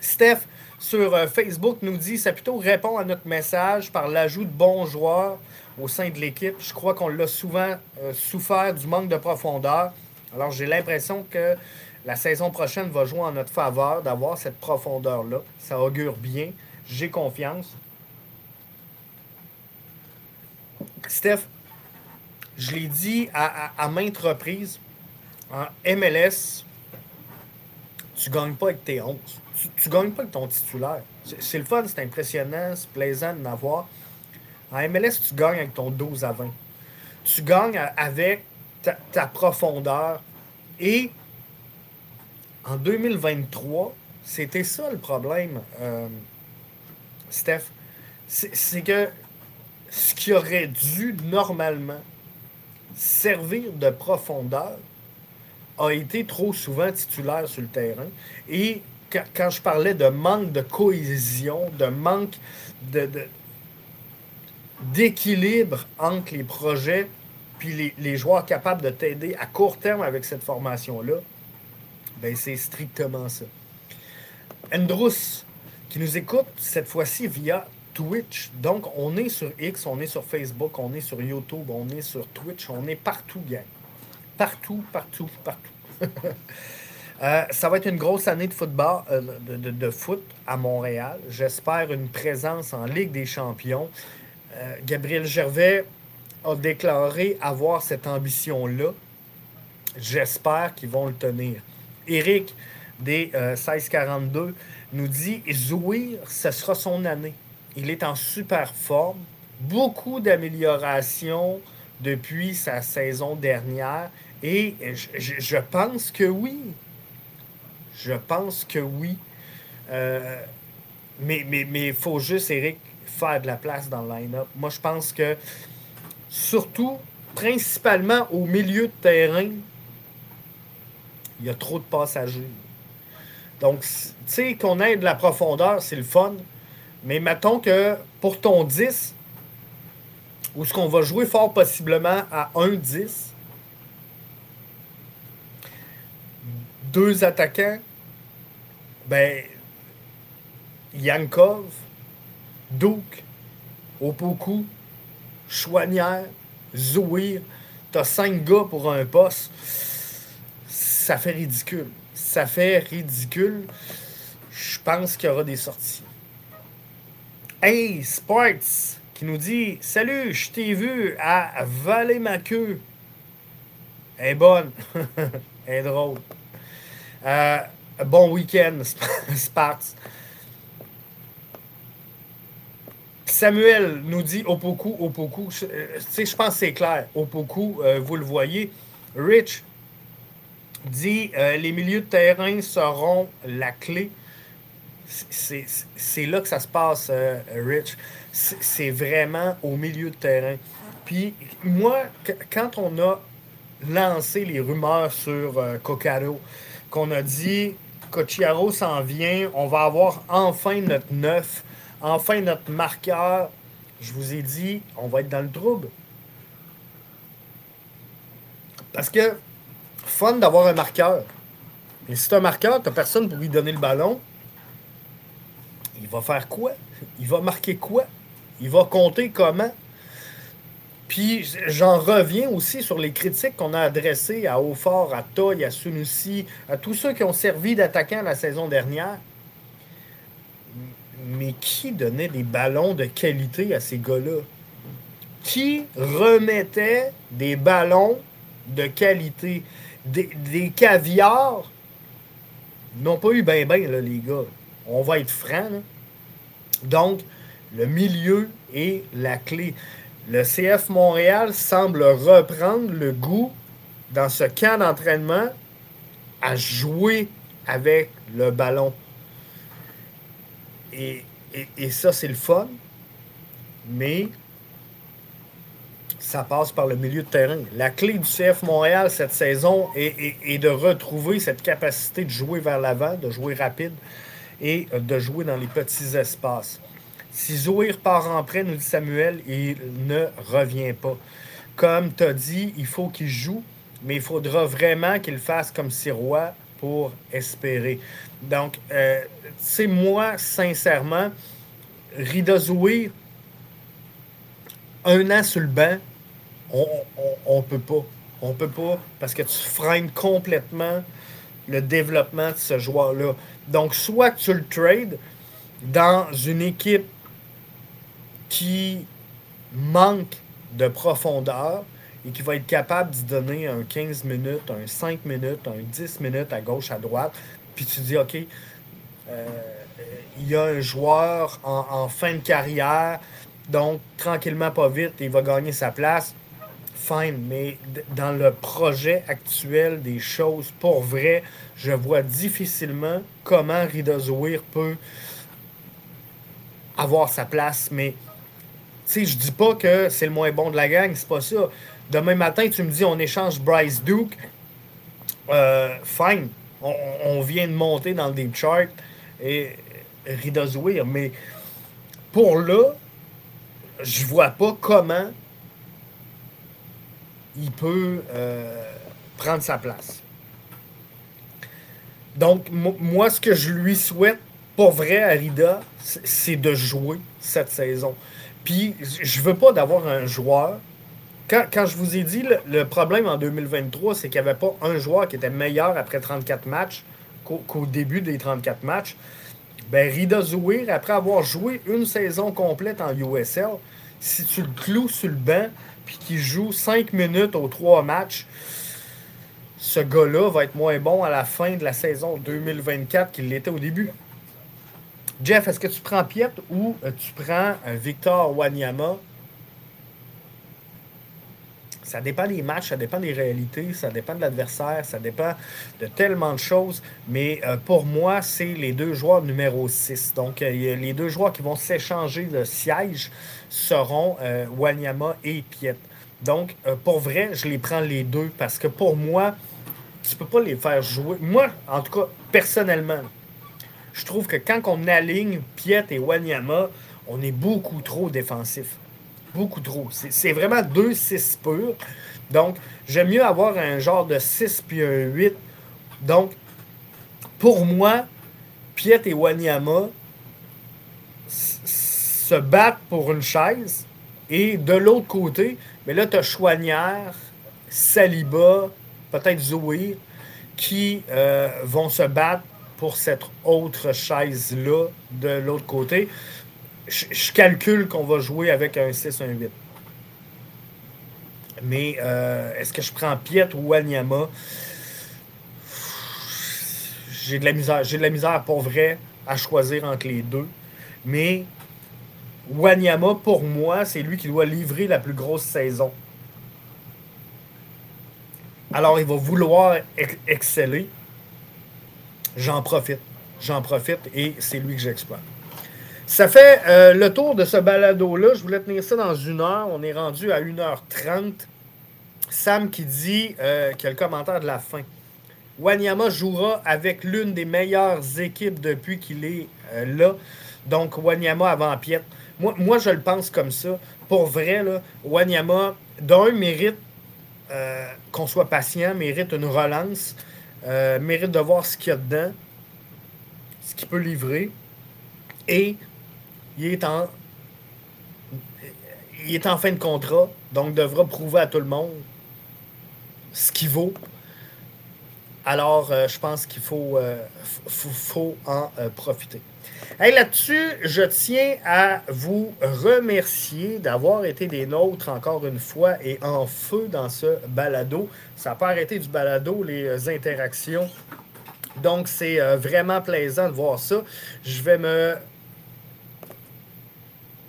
Steph, sur euh, Facebook, nous dit ça plutôt répond à notre message par l'ajout de bons joueurs au sein de l'équipe. Je crois qu'on l'a souvent euh, souffert du manque de profondeur. Alors, j'ai l'impression que la saison prochaine va jouer en notre faveur d'avoir cette profondeur-là. Ça augure bien. J'ai confiance. Steph, je l'ai dit à maintes reprises, en MLS, tu gagnes pas avec tes 11. Tu, ne gagnes pas avec ton titulaire. C'est le fun, c'est impressionnant, c'est plaisant de l'avoir. En MLS, tu gagnes avec ton 12 à 20. Tu gagnes avec ta, profondeur. Et en 2023, c'était ça le problème, euh, Steph. C'est que ce qui aurait dû normalement servir de profondeur a été trop souvent titulaire sur le terrain. Et quand, je parlais de manque de cohésion, de manque de, d'équilibre entre les projets puis les, joueurs capables de t'aider à court terme avec cette formation-là, ben c'est strictement ça. Andrus, qui nous écoute cette fois-ci via Twitch. Donc, on est sur X, on est sur Facebook, on est sur YouTube, on est sur Twitch, on est partout, gang. Partout, partout, partout. Euh, ça va être une grosse année de football, euh, de, foot à Montréal. J'espère une présence en Ligue des Champions. Euh, Gabriel Gervais a déclaré avoir cette ambition-là. J'espère qu'ils vont le tenir. Eric des 1642 nous dit Zouir, ce sera son année. Il est en super forme. Beaucoup d'améliorations depuis sa saison dernière. Et je, pense que oui. Je pense que oui. Euh, mais il mais faut juste, Eric, faire de la place dans le line-up. Moi, je pense que, surtout, principalement au milieu de terrain, il y a trop de passagers. Donc, tu sais, qu'on ait de la profondeur, c'est le fun. Mais mettons que pour ton 10, où ce qu'on va jouer fort possiblement à 1-10, deux attaquants, ben, Yankov, Duke, Opoku, Chouanière, Zouir, t'as cinq gars pour un poste. Ça fait ridicule. Ça fait ridicule. Je pense qu'il y aura des sorties. Hey, Sports, qui nous dit Salut, je t'ai vu à valer ma. Elle est bonne. Elle est drôle. Euh, bon week-end, Sparks. Samuel nous dit Opoku, Opoku. Euh, je pense que c'est clair. Opoku, euh, vous le voyez. Rich dit Les milieux de terrain seront la clé c'est là que ça se passe, euh, Rich. C'est vraiment au milieu de terrain. Puis moi, quand on a lancé les rumeurs sur euh, qu'on a dit Cochiaro s'en vient, on va avoir enfin notre neuf, enfin notre marqueur, je vous ai dit, on va être dans le trouble. Parce que, fun d'avoir un marqueur. Mais si tu un marqueur, tu personne pour lui donner le ballon il va faire quoi? Il va marquer quoi? Il va compter comment? Puis j'en reviens aussi sur les critiques qu'on a adressées à Hautfort, à Toy, à Sunusi, à tous ceux qui ont servi d'attaquants la saison dernière. Mais qui donnait des ballons de qualité à ces gars-là? Qui remettait des ballons de qualité? Des, des caviars? N'ont pas eu ben ben, là, les gars. On va être francs. Donc, le milieu est la clé. Le CF Montréal semble reprendre le goût dans ce camp d'entraînement à jouer avec le ballon. Et, ça, c'est le fun, mais ça passe par le milieu de terrain. La clé du CF Montréal cette saison est, est de retrouver cette capacité de jouer vers l'avant, de jouer rapide, et de jouer dans les petits espaces. Si Zoïr part en prêt, nous dit Samuel, il ne revient pas. Comme tu as dit, il faut qu'il joue, mais il faudra vraiment qu'il fasse comme Sirois pour espérer. Donc, euh, c'est moi, sincèrement, Rida Zouir, un an sur le banc, on ne peut pas. On peut pas parce que tu freines complètement le développement de ce joueur-là. Donc, soit tu le trades dans une équipe qui manque de profondeur et qui va être capable d'y donner un 15 minutes, un 5 minutes, un 10 minutes à gauche, à droite, puis tu dis, OK, euh, il y a un joueur en, fin de carrière, donc tranquillement, pas vite, il va gagner sa place. Fine, mais dans le projet actuel des choses, pour vrai, je vois difficilement comment Rida Zouir peut avoir sa place, mais sais, je dis pas que c'est le moins bon de la gang, c'est pas ça. Demain matin, tu me dis on échange Bryce Duke. Euh, fine. On, vient de monter dans le deep chart et Rida Zouir, mais pour là, je vois pas comment il peut prendre sa place. Donc, moi, ce que je lui souhaite, pour vrai, à Rida, c'est de jouer cette saison. Puis, je veux pas d'avoir un joueur. Quand, je vous ai dit, le, problème en 2023, c'est qu'il n'y avait pas un joueur qui était meilleur après 34 matchs qu'au début des 34 matchs. Ben, Rida Zouir, après avoir joué une saison complète en USL, si tu le cloues sur le banc, puis qu'il joue 5 minutes aux 3 matchs, ce gars-là va être moins bon à la fin de la saison 2024 qu'il l'était au début. Jeff, est-ce que tu prends Piet ou euh, tu prends euh, Victor Wanyama? Ça dépend des matchs, ça dépend des réalités, ça dépend de l'adversaire, ça dépend de tellement de choses. Mais euh, pour moi, c'est les deux joueurs numéro 6. Donc, les deux joueurs qui vont s'échanger de siège seront Wanyama et Piet. Donc, pour vrai, je les prends les deux parce que pour moi, tu peux pas les faire jouer. Moi, en tout cas, personnellement, je trouve que quand on aligne Piet et Wanyama, on est beaucoup trop défensif. Beaucoup trop. C'est vraiment deux 6 purs. Donc, j'aime mieux avoir un genre de 6 puis un 8. Donc, pour moi, Piet et Wanyama se battent pour une chaise. Et de l'autre côté, mais là, tu as Chouanière, Saliba, peut-être Zoé, qui euh, vont se battre pour cette autre chaise-là de l'autre côté. Je, calcule qu'on va jouer avec un 6, un 8. Mais euh, est-ce que je prends Piet ou Wanyama? J'ai de la misère. J'ai de la misère pour vrai à choisir entre les deux. Mais Wanyama, pour moi, c'est lui qui doit livrer la plus grosse saison. Alors, il va vouloir exceller. J'en profite. J'en profite et c'est lui que j'exploite. Ça fait euh, le tour de ce balado-là. Je voulais tenir ça dans une heure. On est rendu à 1h30. Sam qui dit euh, qu'il a le commentaire de la fin. Wanyama jouera avec l'une des meilleures équipes depuis qu'il est euh, là. Donc, Wanyama avant Piet. Moi, moi, je le pense comme ça. Pour vrai, là, Wanyama, d'un, mérite euh, qu'on soit patient, mérite une relance, euh, mérite de voir ce qu'il y a dedans, ce qu'il peut livrer. Et il est en. Il est en fin de contrat, donc devra prouver à tout le monde ce qu'il vaut. Alors, euh, je pense qu'il faut, faut, en profiter. Hey, Là-dessus, je tiens à vous remercier d'avoir été des nôtres encore une fois et en feu dans ce balado. Ça n'a pas arrêté du balado, les interactions. Donc, c'est euh, vraiment plaisant de voir ça. Je vais me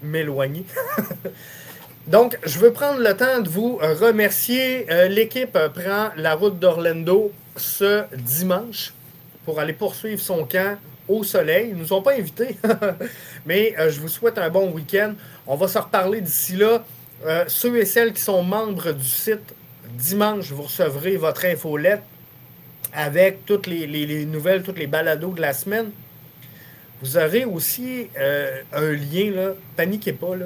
m'éloigner. Donc, je veux prendre le temps de vous remercier. Euh, l'équipe prend la route d'Orlando ce dimanche pour aller poursuivre son camp au soleil. Ils ne nous ont pas invités, mais euh, je vous souhaite un bon week-end. On va se reparler d'ici là. Euh, ceux et celles qui sont membres du site, dimanche, vous recevrez votre infolette avec toutes les, nouvelles, toutes les balados de la semaine. Vous aurez aussi euh, un lien, là. paniquez pas, là.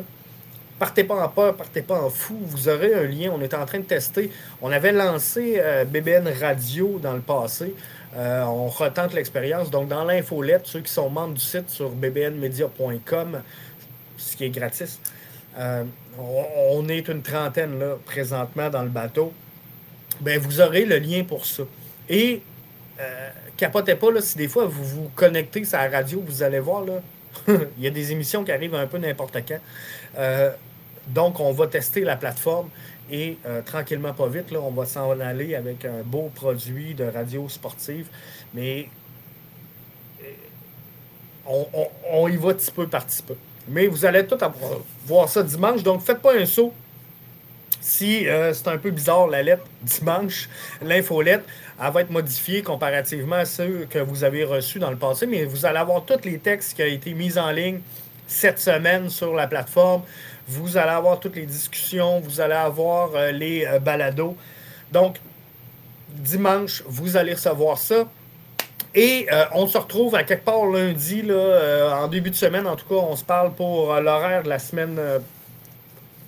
Partez pas en peur, partez pas en fou. Vous aurez un lien. On est en train de tester. On avait lancé BBN Radio dans le passé. Euh, on retente l'expérience. Donc, dans l'infolette, ceux qui sont membres du site sur bbnmedia.com, ce qui est gratis, euh, on, est une trentaine là, présentement dans le bateau. Ben, vous aurez le lien pour ça. Et euh, capotez pas là, si des fois vous vous connectez sur la radio, vous allez voir là, il y a des émissions qui arrivent un peu n'importe quand. Donc, on va tester la plateforme. Et euh, tranquillement, pas vite, là, on va s'en aller avec un beau produit de radio sportive. Mais euh, on, y va petit peu par petit peu. Mais vous allez tout voir ça dimanche. Donc, faites pas un saut. Si euh, c'est un peu bizarre la lettre dimanche, l'infolette, elle va être modifiée comparativement à ceux que vous avez reçus dans le passé, mais vous allez avoir tous les textes qui ont été mis en ligne cette semaine sur la plateforme. Vous allez avoir toutes les discussions, vous allez avoir euh, les euh, balados. Donc, dimanche, vous allez recevoir ça. Et euh, on se retrouve à quelque part lundi, là, en début de semaine. En tout cas, on se parle pour l'horaire de la semaine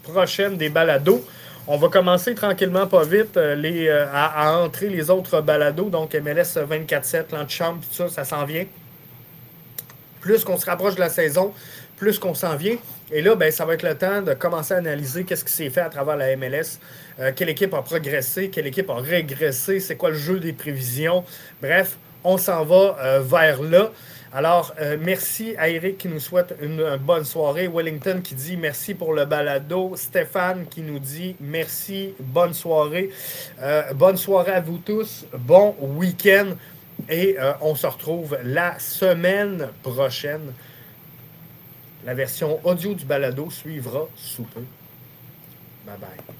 prochaine des balados. On va commencer tranquillement, pas vite, les, à, entrer les autres balados. Donc, MLS 24-7, l'antichambre, tout ça, ça s'en vient. Plus qu'on se rapproche de la saison, plus qu'on s'en vient. Et là, ben, ça va être le temps de commencer à analyser qu'est-ce qui s'est fait à travers la MLS, euh, quelle équipe a progressé, quelle équipe a régressé, c'est quoi le jeu des prévisions. Bref, on s'en va euh, vers là. Alors, euh, merci à Eric qui nous souhaite une, bonne soirée. Wellington qui dit merci pour le balado. Stéphane qui nous dit merci, bonne soirée. bonne soirée à vous tous. Bon week-end. Et on se retrouve la semaine prochaine la version audio du balado suivra sous peu. Bye bye.